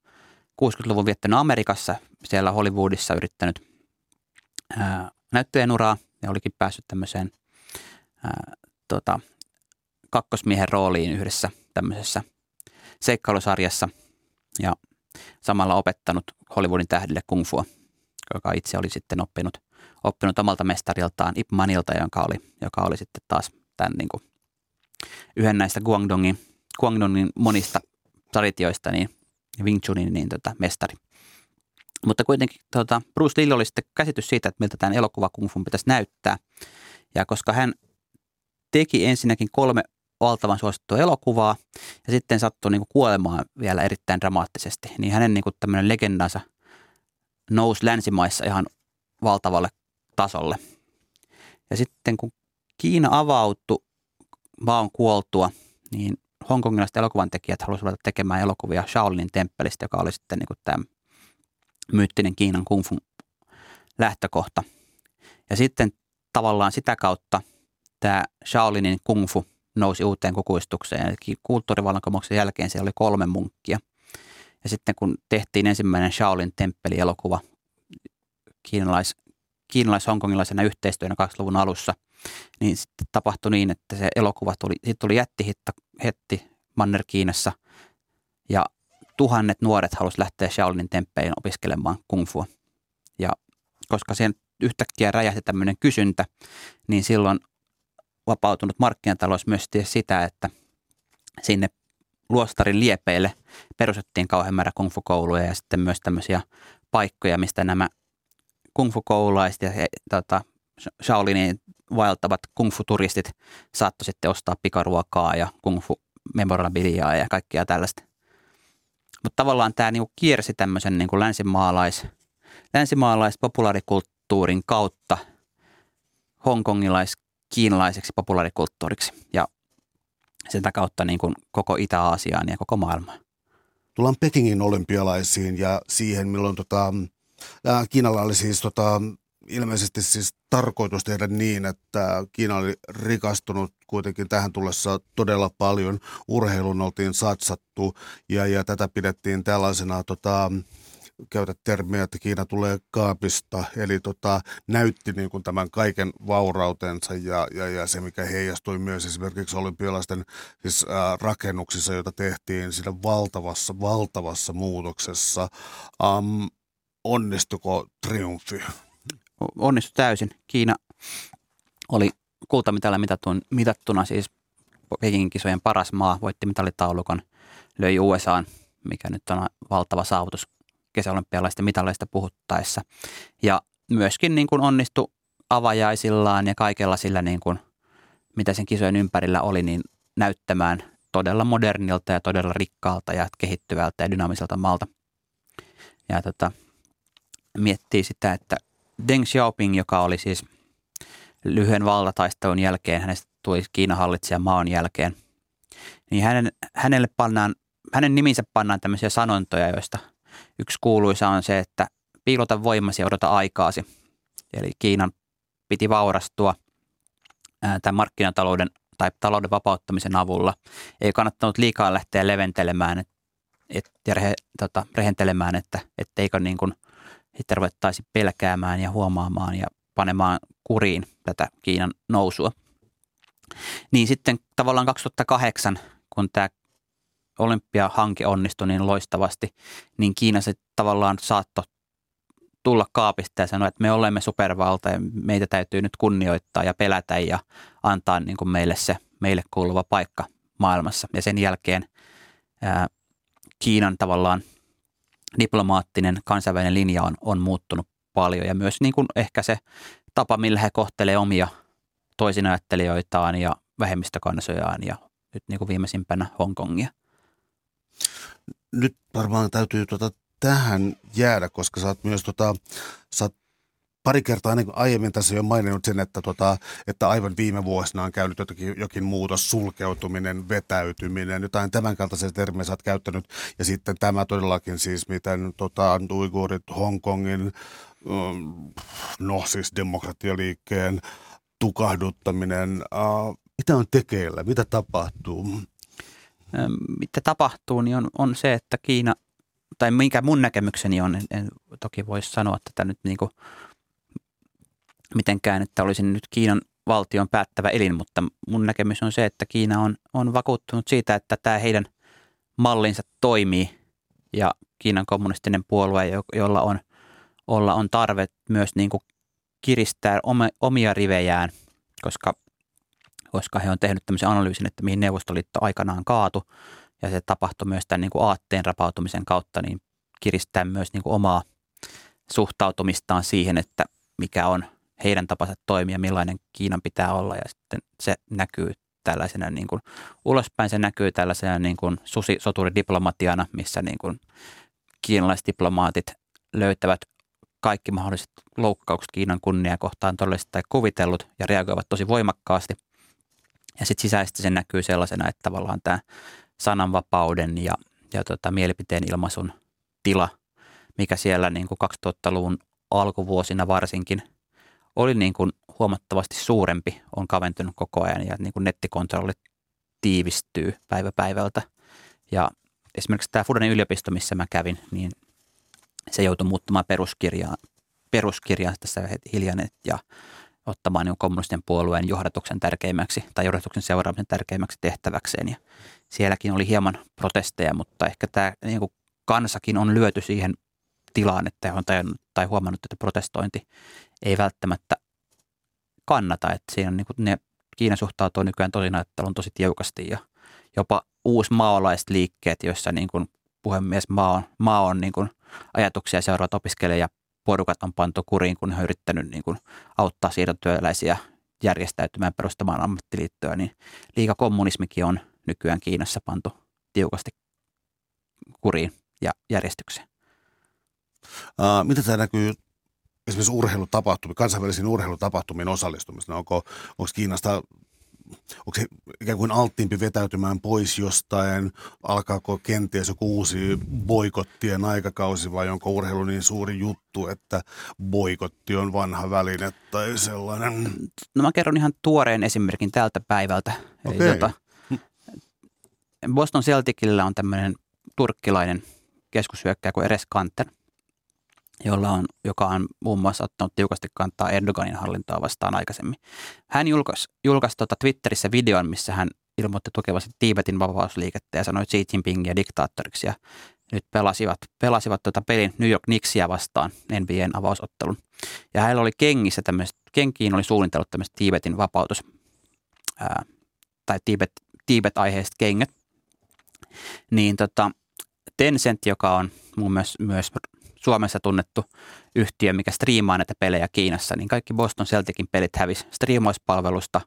60-luvun viettänyt Amerikassa, siellä Hollywoodissa yrittänyt ää, näyttöjen uraa ja olikin päässyt tämmöiseen ää, tota, kakkosmiehen rooliin yhdessä tämmöisessä seikkailusarjassa ja samalla opettanut Hollywoodin tähdille kung fua, joka itse oli sitten oppinut, oppinut omalta mestariltaan Ip Manilta, joka oli, joka oli sitten taas tämän niin kuin, yhden näistä Guangdongin, Guangdongin monista traditioista niin Wing Chunin niin, tota, mestari. Mutta kuitenkin tota, Bruce Lee oli sitten käsitys siitä, että miltä tämän elokuva Kung Fu pitäisi näyttää. Ja koska hän teki ensinnäkin kolme valtavan suosittua elokuvaa ja sitten sattui niin kuin kuolemaan vielä erittäin dramaattisesti, niin hänen niin kuin tämmöinen legendansa nousi länsimaissa ihan valtavalle tasolle. Ja sitten kun Kiina avautui maan kuoltua, niin hongkongilaiset elokuvan tekijät halusivat tekemään elokuvia Shaolinin temppelistä, joka oli sitten niin kuin tämä myyttinen Kiinan kung fu lähtökohta. Ja sitten tavallaan sitä kautta tämä Shaolinin kung fu nousi uuteen kukuistukseen. Kulttuurivallankumouksen jälkeen siellä oli kolme munkkia. Ja sitten kun tehtiin ensimmäinen Shaolin temppeli-elokuva kiinalais, kiinalais-hongkongilaisena yhteistyönä 20-luvun alussa, niin sitten tapahtui niin, että se elokuva tuli, siitä tuli jättihetti Manner-Kiinassa ja tuhannet nuoret halusivat lähteä Shaolinin temppeihin opiskelemaan kungfua. Ja koska siihen yhtäkkiä räjähti tämmöinen kysyntä, niin silloin vapautunut markkinatalous myös sitä, että sinne luostarin liepeille perustettiin kauhean määrä kungfu-kouluja ja sitten myös tämmöisiä paikkoja, mistä nämä kungfu-koululaiset ja tota, Shaolinin vaeltavat kungfu-turistit saattoi sitten ostaa pikaruokaa ja kungfu-memorabiliaa ja kaikkia tällaista. Mutta tavallaan tämä niinku kiersi tämmöisen niinku länsimaalais, länsimaalais populaarikulttuurin kautta hongkongilais kiinalaiseksi populaarikulttuuriksi ja sitä kautta niin kuin koko Itä-Aasiaan ja koko maailmaan.
Tullaan Pekingin olympialaisiin ja siihen, milloin tota, Kiinalla oli siis tota, ilmeisesti siis tarkoitus tehdä niin, että Kiina oli rikastunut kuitenkin tähän tullessa todella paljon. Urheilun oltiin satsattu ja, ja tätä pidettiin tällaisena tota, käytä termiä, että Kiina tulee kaapista, eli tota, näytti niin kuin tämän kaiken vaurautensa ja, ja, ja se, mikä heijastui myös esimerkiksi olympialaisten siis, ää, rakennuksissa, joita tehtiin siinä valtavassa, valtavassa muutoksessa. Um, onnistuko triumfi?
Onnistui täysin. Kiina oli kultamitalla mitattuna, mitattuna siis Pekingin kisojen paras maa, voitti mitalitaulukon, löi USAan, mikä nyt on valtava saavutus kesäolympialaisten mitaleista puhuttaessa. Ja myöskin niin kuin onnistui avajaisillaan ja kaikella sillä, niin kuin, mitä sen kisojen ympärillä oli, niin näyttämään todella modernilta ja todella rikkaalta ja kehittyvältä ja dynaamiselta maalta. Ja tota, miettii sitä, että Deng Xiaoping, joka oli siis lyhyen valtataistelun jälkeen, hänestä tuli Kiinan hallitsija maan jälkeen, niin hänen, hänelle pannaan, hänen niminsä pannaan tämmöisiä sanontoja, joista – Yksi kuuluisa on se, että piilota voimasi ja odota aikaasi. Eli Kiinan piti vaurastua tämän markkinatalouden tai talouden vapauttamisen avulla. Ei kannattanut liikaa lähteä leventelemään et, ja rehe, tota, rehentelemään, että etteikö niin kuin sitten ruvettaisi pelkäämään ja huomaamaan ja panemaan kuriin tätä Kiinan nousua. Niin sitten tavallaan 2008, kun tämä olympiahanke onnistui niin loistavasti, niin Kiina se tavallaan saattoi tulla kaapista ja sanoa, että me olemme supervalta ja meitä täytyy nyt kunnioittaa ja pelätä ja antaa niin kuin meille se meille kuuluva paikka maailmassa. Ja sen jälkeen ää, Kiinan tavallaan diplomaattinen kansainvälinen linja on, on muuttunut paljon ja myös niin kuin ehkä se tapa, millä he kohtelee omia toisinajattelijoitaan ja vähemmistökansojaan ja nyt niin kuin viimeisimpänä Hongkongia.
Nyt varmaan täytyy tota tähän jäädä, koska sä oot myös tota, sä oot pari kertaa niin aiemmin tässä jo maininnut sen, että, tota, että aivan viime vuosina on käynyt jotakin, jokin muutos, sulkeutuminen, vetäytyminen, jotain tämän kaltaisia termejä sä oot käyttänyt. Ja sitten tämä todellakin siis, miten tota, uiguurit Hongkongin, mm, no siis demokratialiikkeen tukahduttaminen, uh, mitä on tekeillä, mitä tapahtuu?
mitä tapahtuu, niin on, on se, että Kiina, tai mikä mun näkemykseni on, en, en toki voisi sanoa tätä nyt niin kuin mitenkään, että olisin nyt Kiinan valtion päättävä elin, mutta mun näkemys on se, että Kiina on, on vakuuttunut siitä, että tämä heidän mallinsa toimii ja Kiinan kommunistinen puolue, jolla on, olla on tarve myös niin kuin kiristää omia rivejään, koska koska he on tehnyt tämmöisen analyysin, että mihin Neuvostoliitto aikanaan kaatu ja se tapahtui myös tämän niin kuin aatteen rapautumisen kautta, niin kiristää myös niin kuin omaa suhtautumistaan siihen, että mikä on heidän tapansa toimia, millainen Kiinan pitää olla ja sitten se näkyy tällaisena niin kuin, ulospäin se näkyy tällaisena niin kuin susisoturidiplomatiana, missä niin kuin kiinalaiset diplomaatit löytävät kaikki mahdolliset loukkaukset Kiinan kunnia kohtaan todellisesti tai kuvitellut ja reagoivat tosi voimakkaasti. Ja sitten sisäisesti se näkyy sellaisena, että tavallaan tämä sananvapauden ja, ja tota, mielipiteen ilmaisun tila, mikä siellä niin kuin 2000-luvun alkuvuosina varsinkin oli niin kuin huomattavasti suurempi, on kaventunut koko ajan ja niin kuin nettikontrolli tiivistyy päivä päivältä. Ja esimerkiksi tämä Fudanin yliopisto, missä mä kävin, niin se joutui muuttamaan peruskirjaa, peruskirjaa tässä hiljainen ja ottamaan niin kommunistien puolueen johdatuksen tärkeimmäksi tai johdatuksen seuraamisen tärkeimmäksi tehtäväkseen. Ja sielläkin oli hieman protesteja, mutta ehkä tämä niin kuin kansakin on lyöty siihen tilaan, että on tajunnut tai huomannut, että protestointi ei välttämättä kannata. Että siinä niin ne, Kiina suhtautuu nykyään tosi on tosi tiukasti ja jopa uusi maolaiset liikkeet, joissa niin kuin puhemies maa on, maa on niin kuin ajatuksia seuraavat opiskelija porukat on pantu kuriin, kun he yrittänyt niin kuin auttaa siirtotyöläisiä järjestäytymään perustamaan ammattiliittoa, niin liikakommunismikin on nykyään Kiinassa pantu tiukasti kuriin ja järjestykseen.
Uh, miten tämä näkyy esimerkiksi urheilutapahtumia, kansainvälisiin urheilutapahtumiin osallistumista? Onko, onko Kiinasta onko se ikään kuin alttiimpi vetäytymään pois jostain? Alkaako kenties joku uusi boikottien aikakausi vai onko urheilu niin suuri juttu, että boikotti on vanha väline tai sellainen?
No mä kerron ihan tuoreen esimerkin tältä päivältä.
Okay. Tota,
Boston Celticillä on tämmöinen turkkilainen keskushyökkäjä kuin Eres Kanter – jolla on, joka on muun muassa ottanut tiukasti kantaa Erdoganin hallintoa vastaan aikaisemmin. Hän julkaisi, julkaisi tuota Twitterissä videon, missä hän ilmoitti tukevansa Tiibetin vapausliikettä ja sanoi Xi Jinpingia diktaattoriksi ja nyt pelasivat, pelasivat tuota pelin New York Knicksia vastaan NBAn avausottelun. Ja hänellä oli kengissä tämmöiset, kenkiin oli suunnitellut tämmöiset Tiibetin vapautus ää, tai Tiibet, Tiibet-aiheiset kengät. Niin tota, Tencent, joka on mun myös, myös Suomessa tunnettu yhtiö, mikä striimaa näitä pelejä Kiinassa, niin kaikki Boston Celticin pelit hävisi striimauspalvelusta.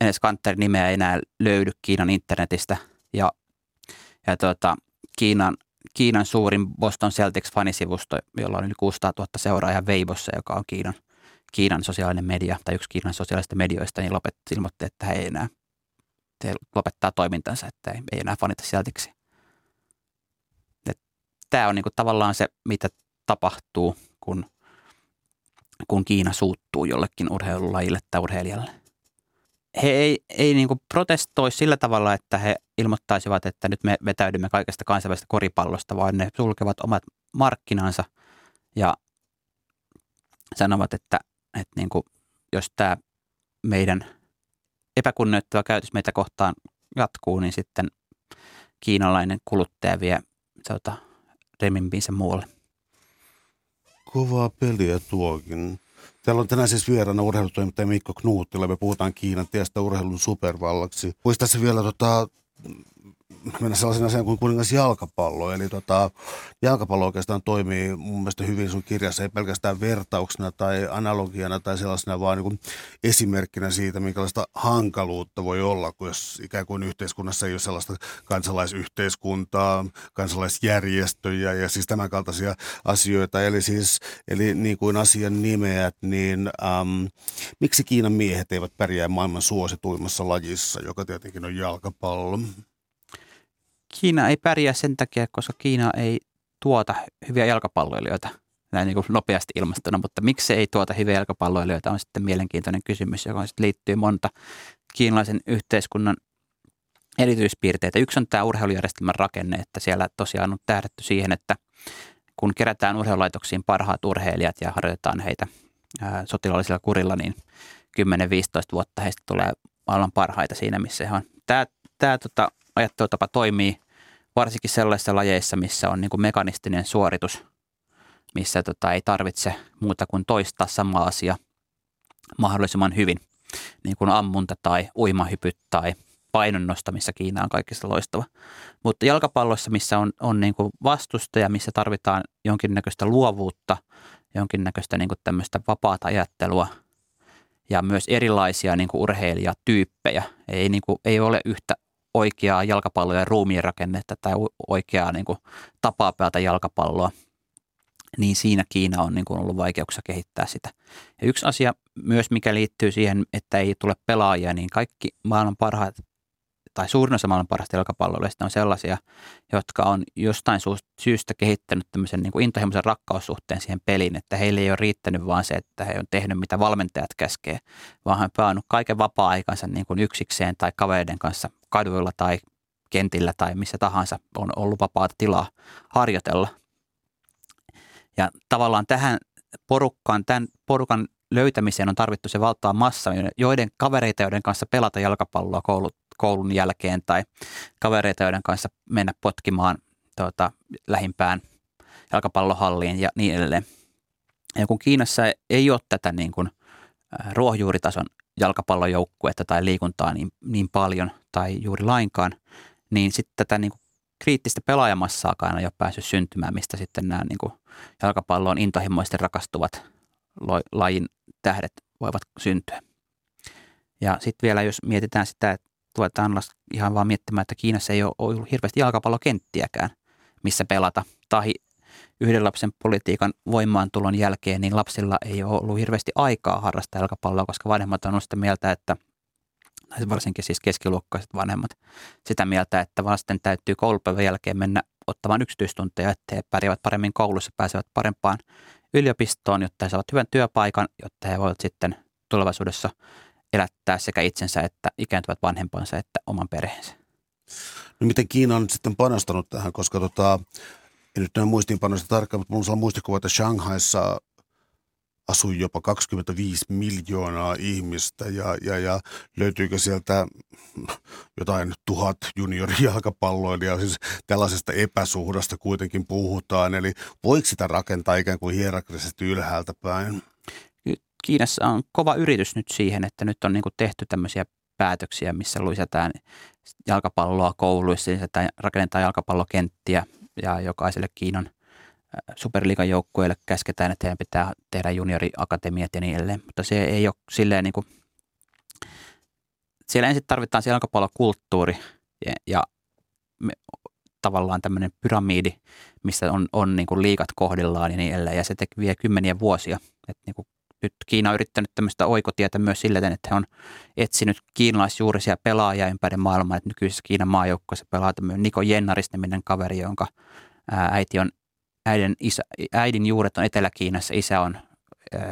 Enes Kanterin nimeä ei enää löydy Kiinan internetistä ja, ja tuota, Kiinan, Kiinan suurin Boston Celtics fanisivusto, jolla on yli 600 000 seuraajaa Weibossa, joka on Kiinan, Kiinan sosiaalinen media tai yksi Kiinan sosiaalista medioista, niin lopetti, ilmoitti, että he ei enää he lopettaa toimintansa, että ei, ei enää fanita Celticsia tämä on niin kuin tavallaan se, mitä tapahtuu, kun, kun Kiina suuttuu jollekin urheilulajille tai urheilijalle. He ei, ei niin kuin protestoi sillä tavalla, että he ilmoittaisivat, että nyt me vetäydymme kaikesta kansainvälisestä koripallosta, vaan ne sulkevat omat markkinansa ja sanovat, että, että niin kuin, jos tämä meidän epäkunnioittava käytös meitä kohtaan jatkuu, niin sitten kiinalainen kuluttaja vie tota, remimpiinsä muualle.
Kovaa peliä tuokin. Täällä on tänään siis vieraana urheilutoimittaja Mikko Knuuttila. Me puhutaan Kiinan tiestä urheilun supervallaksi. Voisi tässä vielä tota, mennä sellaisen asian kuin kuningas jalkapallo. Eli tota, jalkapallo oikeastaan toimii mun mielestä hyvin sun kirjassa, ei pelkästään vertauksena tai analogiana tai sellaisena, vaan niin esimerkkinä siitä, minkälaista hankaluutta voi olla, kun jos ikään kuin yhteiskunnassa ei ole sellaista kansalaisyhteiskuntaa, kansalaisjärjestöjä ja siis tämän kaltaisia asioita. Eli siis, eli niin kuin asian nimeät, niin äm, miksi Kiinan miehet eivät pärjää maailman suosituimmassa lajissa, joka tietenkin on jalkapallo?
Kiina ei pärjää sen takia, koska Kiina ei tuota hyviä jalkapalloilijoita näin niin nopeasti ilmastona, mutta miksi se ei tuota hyviä jalkapalloilijoita on sitten mielenkiintoinen kysymys, joka sitten liittyy monta kiinalaisen yhteiskunnan erityispiirteitä. Yksi on tämä urheilujärjestelmän rakenne, että siellä tosiaan on tähdätty siihen, että kun kerätään urheilulaitoksiin parhaat urheilijat ja harjoitetaan heitä sotilaallisilla kurilla, niin 10-15 vuotta heistä tulee maailman parhaita siinä, missä he on. Tämä, tämä tota, ajattelutapa toimii varsinkin sellaisissa lajeissa, missä on niin kuin mekanistinen suoritus, missä tota, ei tarvitse muuta kuin toistaa sama asia mahdollisimman hyvin, niin kuin ammunta tai uimahypyt tai painon nostamissa Kiina on kaikista loistava. Mutta jalkapallossa, missä on, on niin kuin vastusta ja missä tarvitaan jonkinnäköistä luovuutta, jonkinnäköistä niin kuin tämmöistä vapaata ajattelua ja myös erilaisia niin kuin urheilijatyyppejä. Ei, niin kuin, ei ole yhtä oikeaa jalkapalloa ja ruumiin rakennetta tai oikeaa niin kuin, tapaa pelata jalkapalloa, niin siinä Kiina on niin kuin ollut vaikeuksia kehittää sitä. Ja yksi asia myös, mikä liittyy siihen, että ei tule pelaajia, niin kaikki maailman parhaat tai suurin osa maailman parhaista jalkapalloilijoista on sellaisia, jotka on jostain syystä kehittänyt tämmöisen niin kuin intohimoisen rakkaussuhteen siihen peliin, että heille ei ole riittänyt vaan se, että he on tehnyt mitä valmentajat käskee, vaan he on kaiken vapaa-aikansa niin kuin yksikseen tai kavereiden kanssa kaduilla tai kentillä tai missä tahansa on ollut vapaata tilaa harjoitella. Ja tavallaan tähän porukkaan, tämän porukan löytämiseen on tarvittu se valtava massa, joiden kavereita, joiden kanssa pelata jalkapalloa koulut, koulun jälkeen tai kavereita, joiden kanssa mennä potkimaan tuota, lähimpään jalkapallohalliin ja niin edelleen. Ja kun Kiinassa ei ole tätä niin kuin ruohonjuuritason jalkapallojoukkuetta tai liikuntaa niin, niin paljon tai juuri lainkaan, niin sitten tätä niin kuin kriittistä pelaajamassaakaan ei ole päässyt syntymään, mistä sitten nämä niin kuin jalkapalloon intohimoisesti rakastuvat lajin tähdet voivat syntyä. Ja sitten vielä, jos mietitään sitä, että tuetaan ihan vaan miettimään, että Kiinassa ei ole ollut hirveästi jalkapallokenttiäkään, missä pelata. Tai yhden lapsen politiikan voimaantulon jälkeen, niin lapsilla ei ole ollut hirveästi aikaa harrastaa jalkapalloa, koska vanhemmat on sitä mieltä, että varsinkin siis keskiluokkaiset vanhemmat, sitä mieltä, että vasten täytyy koulupäivän jälkeen mennä ottamaan yksityistunteja, että he pärjäävät paremmin koulussa, pääsevät parempaan yliopistoon, jotta he saavat hyvän työpaikan, jotta he voivat sitten tulevaisuudessa elättää sekä itsensä että ikääntyvät vanhempansa että oman perheensä.
No miten Kiina on sitten panostanut tähän, koska tota, en nyt näe muistiinpanoista tarkkaan, mutta minulla on muistikuva, että Shanghaissa asui jopa 25 miljoonaa ihmistä ja, ja, ja löytyykö sieltä jotain tuhat juniorijalkapalloilijaa, siis tällaisesta epäsuhdasta kuitenkin puhutaan, eli voiko sitä rakentaa ikään kuin hierarkisesti ylhäältä päin?
Kiinassa on kova yritys nyt siihen, että nyt on niin kuin tehty tämmöisiä päätöksiä, missä lisätään jalkapalloa kouluissa, lisätään, rakennetaan jalkapallokenttiä ja jokaiselle Kiinan superliigan joukkueille käsketään, että heidän pitää tehdä junioriakatemiat ja niin edelleen. Mutta se ei ole silleen niin kuin, siellä ensin tarvitaan se jalkapallokulttuuri ja, ja me, tavallaan tämmöinen pyramiidi, missä on, on niin kuin liikat kohdillaan ja niin edelleen. Ja se vie kymmeniä vuosia. että niin kuin nyt Kiina on yrittänyt tämmöistä oikotietä myös sillä, että he on etsinyt kiinalaisjuurisia pelaajia ympäri maailmaa. Että nykyisessä Kiinan maajoukkoissa pelaa tämmöinen Niko Jennaris niminen kaveri, jonka äiti on äidin, isä, äidin juuret on Etelä-Kiinassa, isä on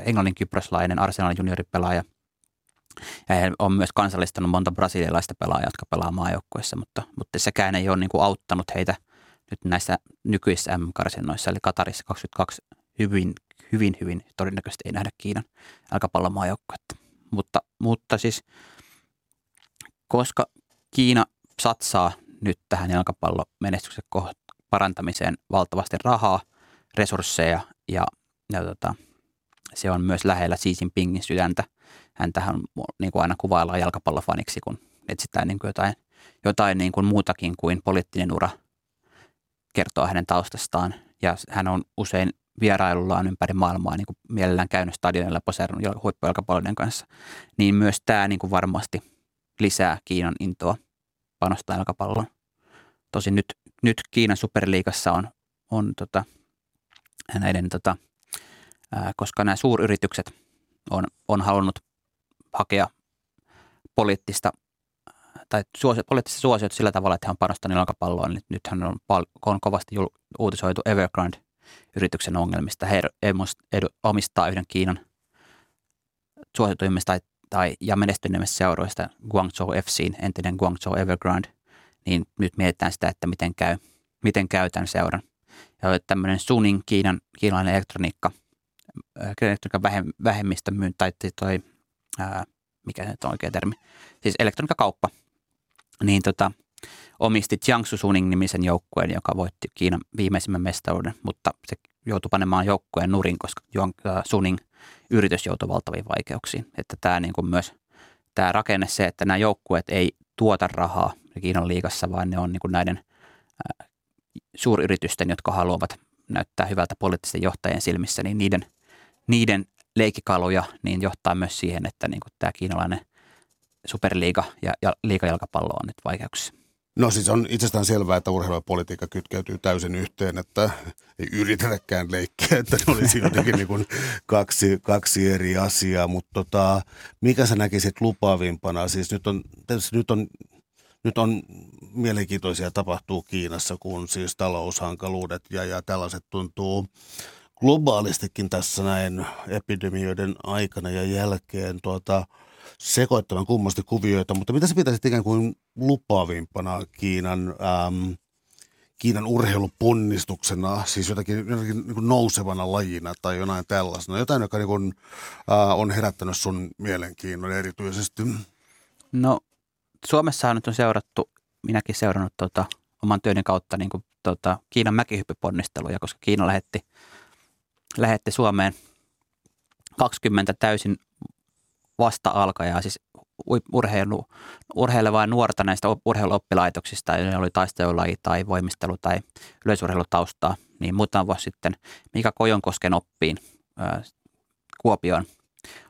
englannin kyproslainen Arsenalin junioripelaaja. Ja hän on myös kansallistanut monta brasilialaista pelaajaa, jotka pelaa maajoukkueessa, mutta, mutta sekään ei ole niin kuin auttanut heitä nyt näissä nykyisissä M-karsinnoissa, eli Katarissa 22 hyvin, hyvin, hyvin todennäköisesti ei nähdä Kiinan jalkapallomaajoukkuetta. Mutta, mutta siis, koska Kiina satsaa nyt tähän jalkapallomenestyksen parantamiseen valtavasti rahaa, resursseja ja, ja tota, se on myös lähellä Xi Jinpingin sydäntä. Hän tähän niin kuin aina kuvaillaan jalkapallofaniksi, kun etsitään niin kuin jotain, jotain niin kuin muutakin kuin poliittinen ura kertoa hänen taustastaan. Ja hän on usein vierailullaan ympäri maailmaa niin kuin mielellään käynyt stadionilla poseerannut huippujalkapalloiden kanssa. Niin myös tämä niin kuin varmasti lisää Kiinan intoa panostaa jalkapalloon. Tosin nyt, nyt Kiinan superliigassa on, on tota, näiden, tota, ää, koska nämä suuryritykset on, on halunnut hakea poliittista tai suosio, poliittista suosiota sillä tavalla, että he on panostanut jalkapalloon. Niin nythän on, on kovasti jul- uutisoitu Evergrande-yrityksen ongelmista. He omistaa yhden Kiinan suosituimmista tai, tai, ja menestyneimmistä seuroista Guangzhou FCin, entinen Guangzhou Evergrande – niin nyt mietitään sitä, että miten käy, miten käy tämän seuran. Ja tämmöinen Suning, Kiinan, kiinalainen elektroniikka, elektroniikan vähemmistö myynti, tai toi, ää, mikä se on oikea termi, siis elektroniikkakauppa, niin tota, omisti Jiangsu Suning-nimisen joukkueen, joka voitti Kiinan viimeisimmän mestaruuden, mutta se joutui panemaan joukkueen nurin, koska Suning yritys joutui valtaviin vaikeuksiin. Että tämä niin kuin myös tämä rakenne se, että nämä joukkueet ei tuota rahaa Kiinan liigassa, vaan ne on niin kuin näiden ää, suuryritysten, jotka haluavat näyttää hyvältä poliittisten johtajien silmissä, niin niiden, niiden leikikaluja niin johtaa myös siihen, että niin kuin tämä kiinalainen superliiga ja, ja liigajalkapallo on nyt vaikeuksissa.
No siis on itsestään selvää, että urheilu ja politiikka kytkeytyy täysin yhteen, että ei yritetäkään leikkiä, että ne olisi jotenkin niin kuin kaksi, kaksi eri asiaa, mutta tota, mikä sä näkisit lupaavimpana? Siis nyt on, nyt on nyt on mielenkiintoisia tapahtuu Kiinassa, kun siis taloushankaluudet ja, ja tällaiset tuntuu globaalistikin tässä näin epidemioiden aikana ja jälkeen tuota, sekoittavan kummasti kuvioita, mutta mitä se pitäisi ikään kuin lupaavimpana Kiinan, äm, Kiinan urheiluponnistuksena, siis jotakin, jotakin niin kuin nousevana lajina tai jonain tällaisena, jotain, joka niin kuin, äh, on herättänyt sun mielenkiinnon erityisesti?
No Suomessa nyt on seurattu, minäkin seurannut tota, oman työni kautta niin kuin, tota, Kiinan mäkihyppyponnisteluja, koska Kiina lähetti, lähetti Suomeen 20 täysin vasta alkajaa, siis urheilu, urheilevaa nuorta näistä urheiluoppilaitoksista, ne oli taistelulaji tai voimistelu tai yleisurheilutaustaa, niin muutama vuosi sitten Mika Kojonkosken oppiin ää, Kuopioon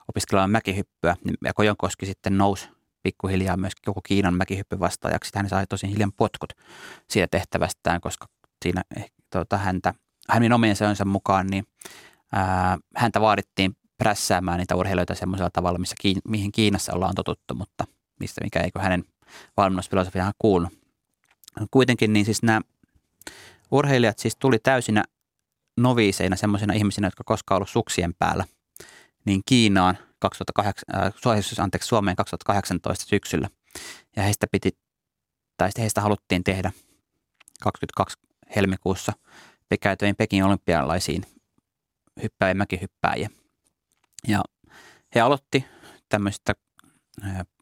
opiskelemaan mäkihyppyä, niin ja Kojonkoski sitten nousi pikkuhiljaa myös koko Kiinan mäkihyppyvastaajaksi. Hän sai tosin hiljan potkut siitä tehtävästään, koska siinä tuota, häntä, hänen omien seonsa mukaan niin, ää, häntä vaadittiin prässäämään niitä urheilijoita semmoisella tavalla, missä, mihin Kiinassa ollaan totuttu, mutta mistä mikä eikö hänen valmennusfilosofiaan kuulu. Kuitenkin niin siis nämä urheilijat siis tuli täysinä noviiseina, semmoisina ihmisinä, jotka koskaan ollut suksien päällä, niin Kiinaan 2008, äh, anteeksi, Suomeen 2018 syksyllä. Ja heistä piti, tai heistä haluttiin tehdä 22 helmikuussa käytöihin Pekin olympialaisiin hyppääjiä, mäkihyppääjiä. Ja he aloitti tämmöistä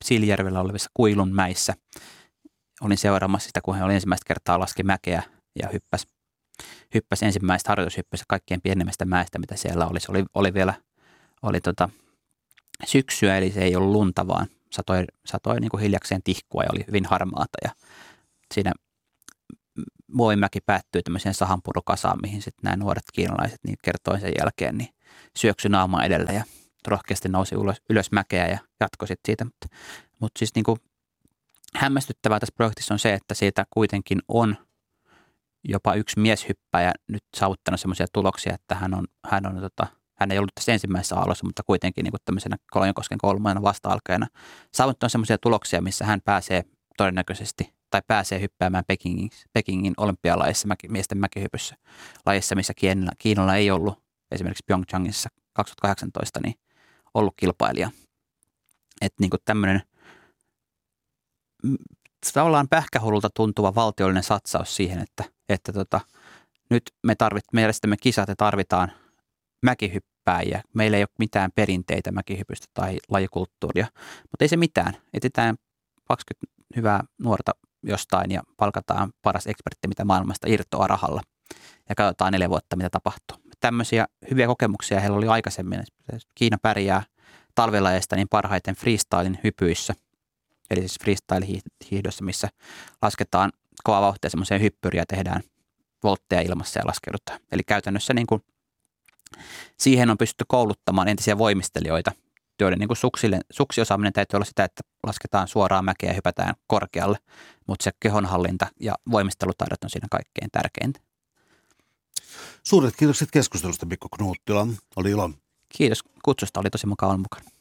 Siilijärvellä olevissa Kuilun mäissä. Olin seuraamassa sitä, kun he oli ensimmäistä kertaa laski mäkeä ja hyppäsi, hyppäsi ensimmäistä harjoitushyppyssä kaikkien pienemmästä mäestä, mitä siellä oli. Se oli, oli vielä oli tota, syksyä, eli se ei ollut lunta, vaan satoi, satoi niin kuin hiljakseen tihkua ja oli hyvin harmaata. Ja siinä Muovimäki päättyy tämmöiseen sahanpurukasaan, mihin sitten nämä nuoret kiinalaiset niin kertoi sen jälkeen, niin syöksy naama edellä ja rohkeasti nousi ylös, ylös mäkeä ja jatkoi sitten siitä. Mutta, mutta siis niin kuin hämmästyttävää tässä projektissa on se, että siitä kuitenkin on jopa yksi mieshyppäjä nyt saavuttanut semmoisia tuloksia, että hän on, hän on tota, hän ei ollut tässä ensimmäisessä aallossa, mutta kuitenkin niin kuin tämmöisenä Koljonkosken kolmannena vasta-alkeena saavuttanut semmoisia tuloksia, missä hän pääsee todennäköisesti tai pääsee hyppäämään Pekingin, Pekingin olympialaissa mäki, miesten mäkihypyssä lajissa, missä Kiinalla, Kiinalla ei ollut esimerkiksi Pyeongchangissa 2018 niin ollut kilpailija. Että niin tämmöinen tavallaan pähkähullulta tuntuva valtiollinen satsaus siihen, että, että tota, nyt me tarvit, mielestämme kisat ja tarvitaan mäkihyppääjiä. Meillä ei ole mitään perinteitä mäkihypystä tai lajikulttuuria, mutta ei se mitään. Etetään 20 hyvää nuorta jostain ja palkataan paras ekspertti, mitä maailmasta irtoaa rahalla. Ja katsotaan neljä vuotta, mitä tapahtuu. Tämmöisiä hyviä kokemuksia heillä oli aikaisemmin. Kiina pärjää talvelajeista niin parhaiten freestylin hypyissä, eli siis freestyle-hiihdossa, missä lasketaan kova vauhtia semmoiseen hyppyriä ja tehdään voltteja ilmassa ja laskeudutaan. Eli käytännössä niin kuin siihen on pystytty kouluttamaan entisiä voimistelijoita, joiden niin kuin suksille, suksiosaaminen täytyy olla sitä, että lasketaan suoraan mäkeä ja hypätään korkealle, mutta se kehonhallinta ja voimistelutaidot on siinä kaikkein tärkeintä.
Suuret kiitokset keskustelusta Mikko Knuuttila. Oli ilo.
Kiitos kutsusta, oli tosi mukava olla mukana.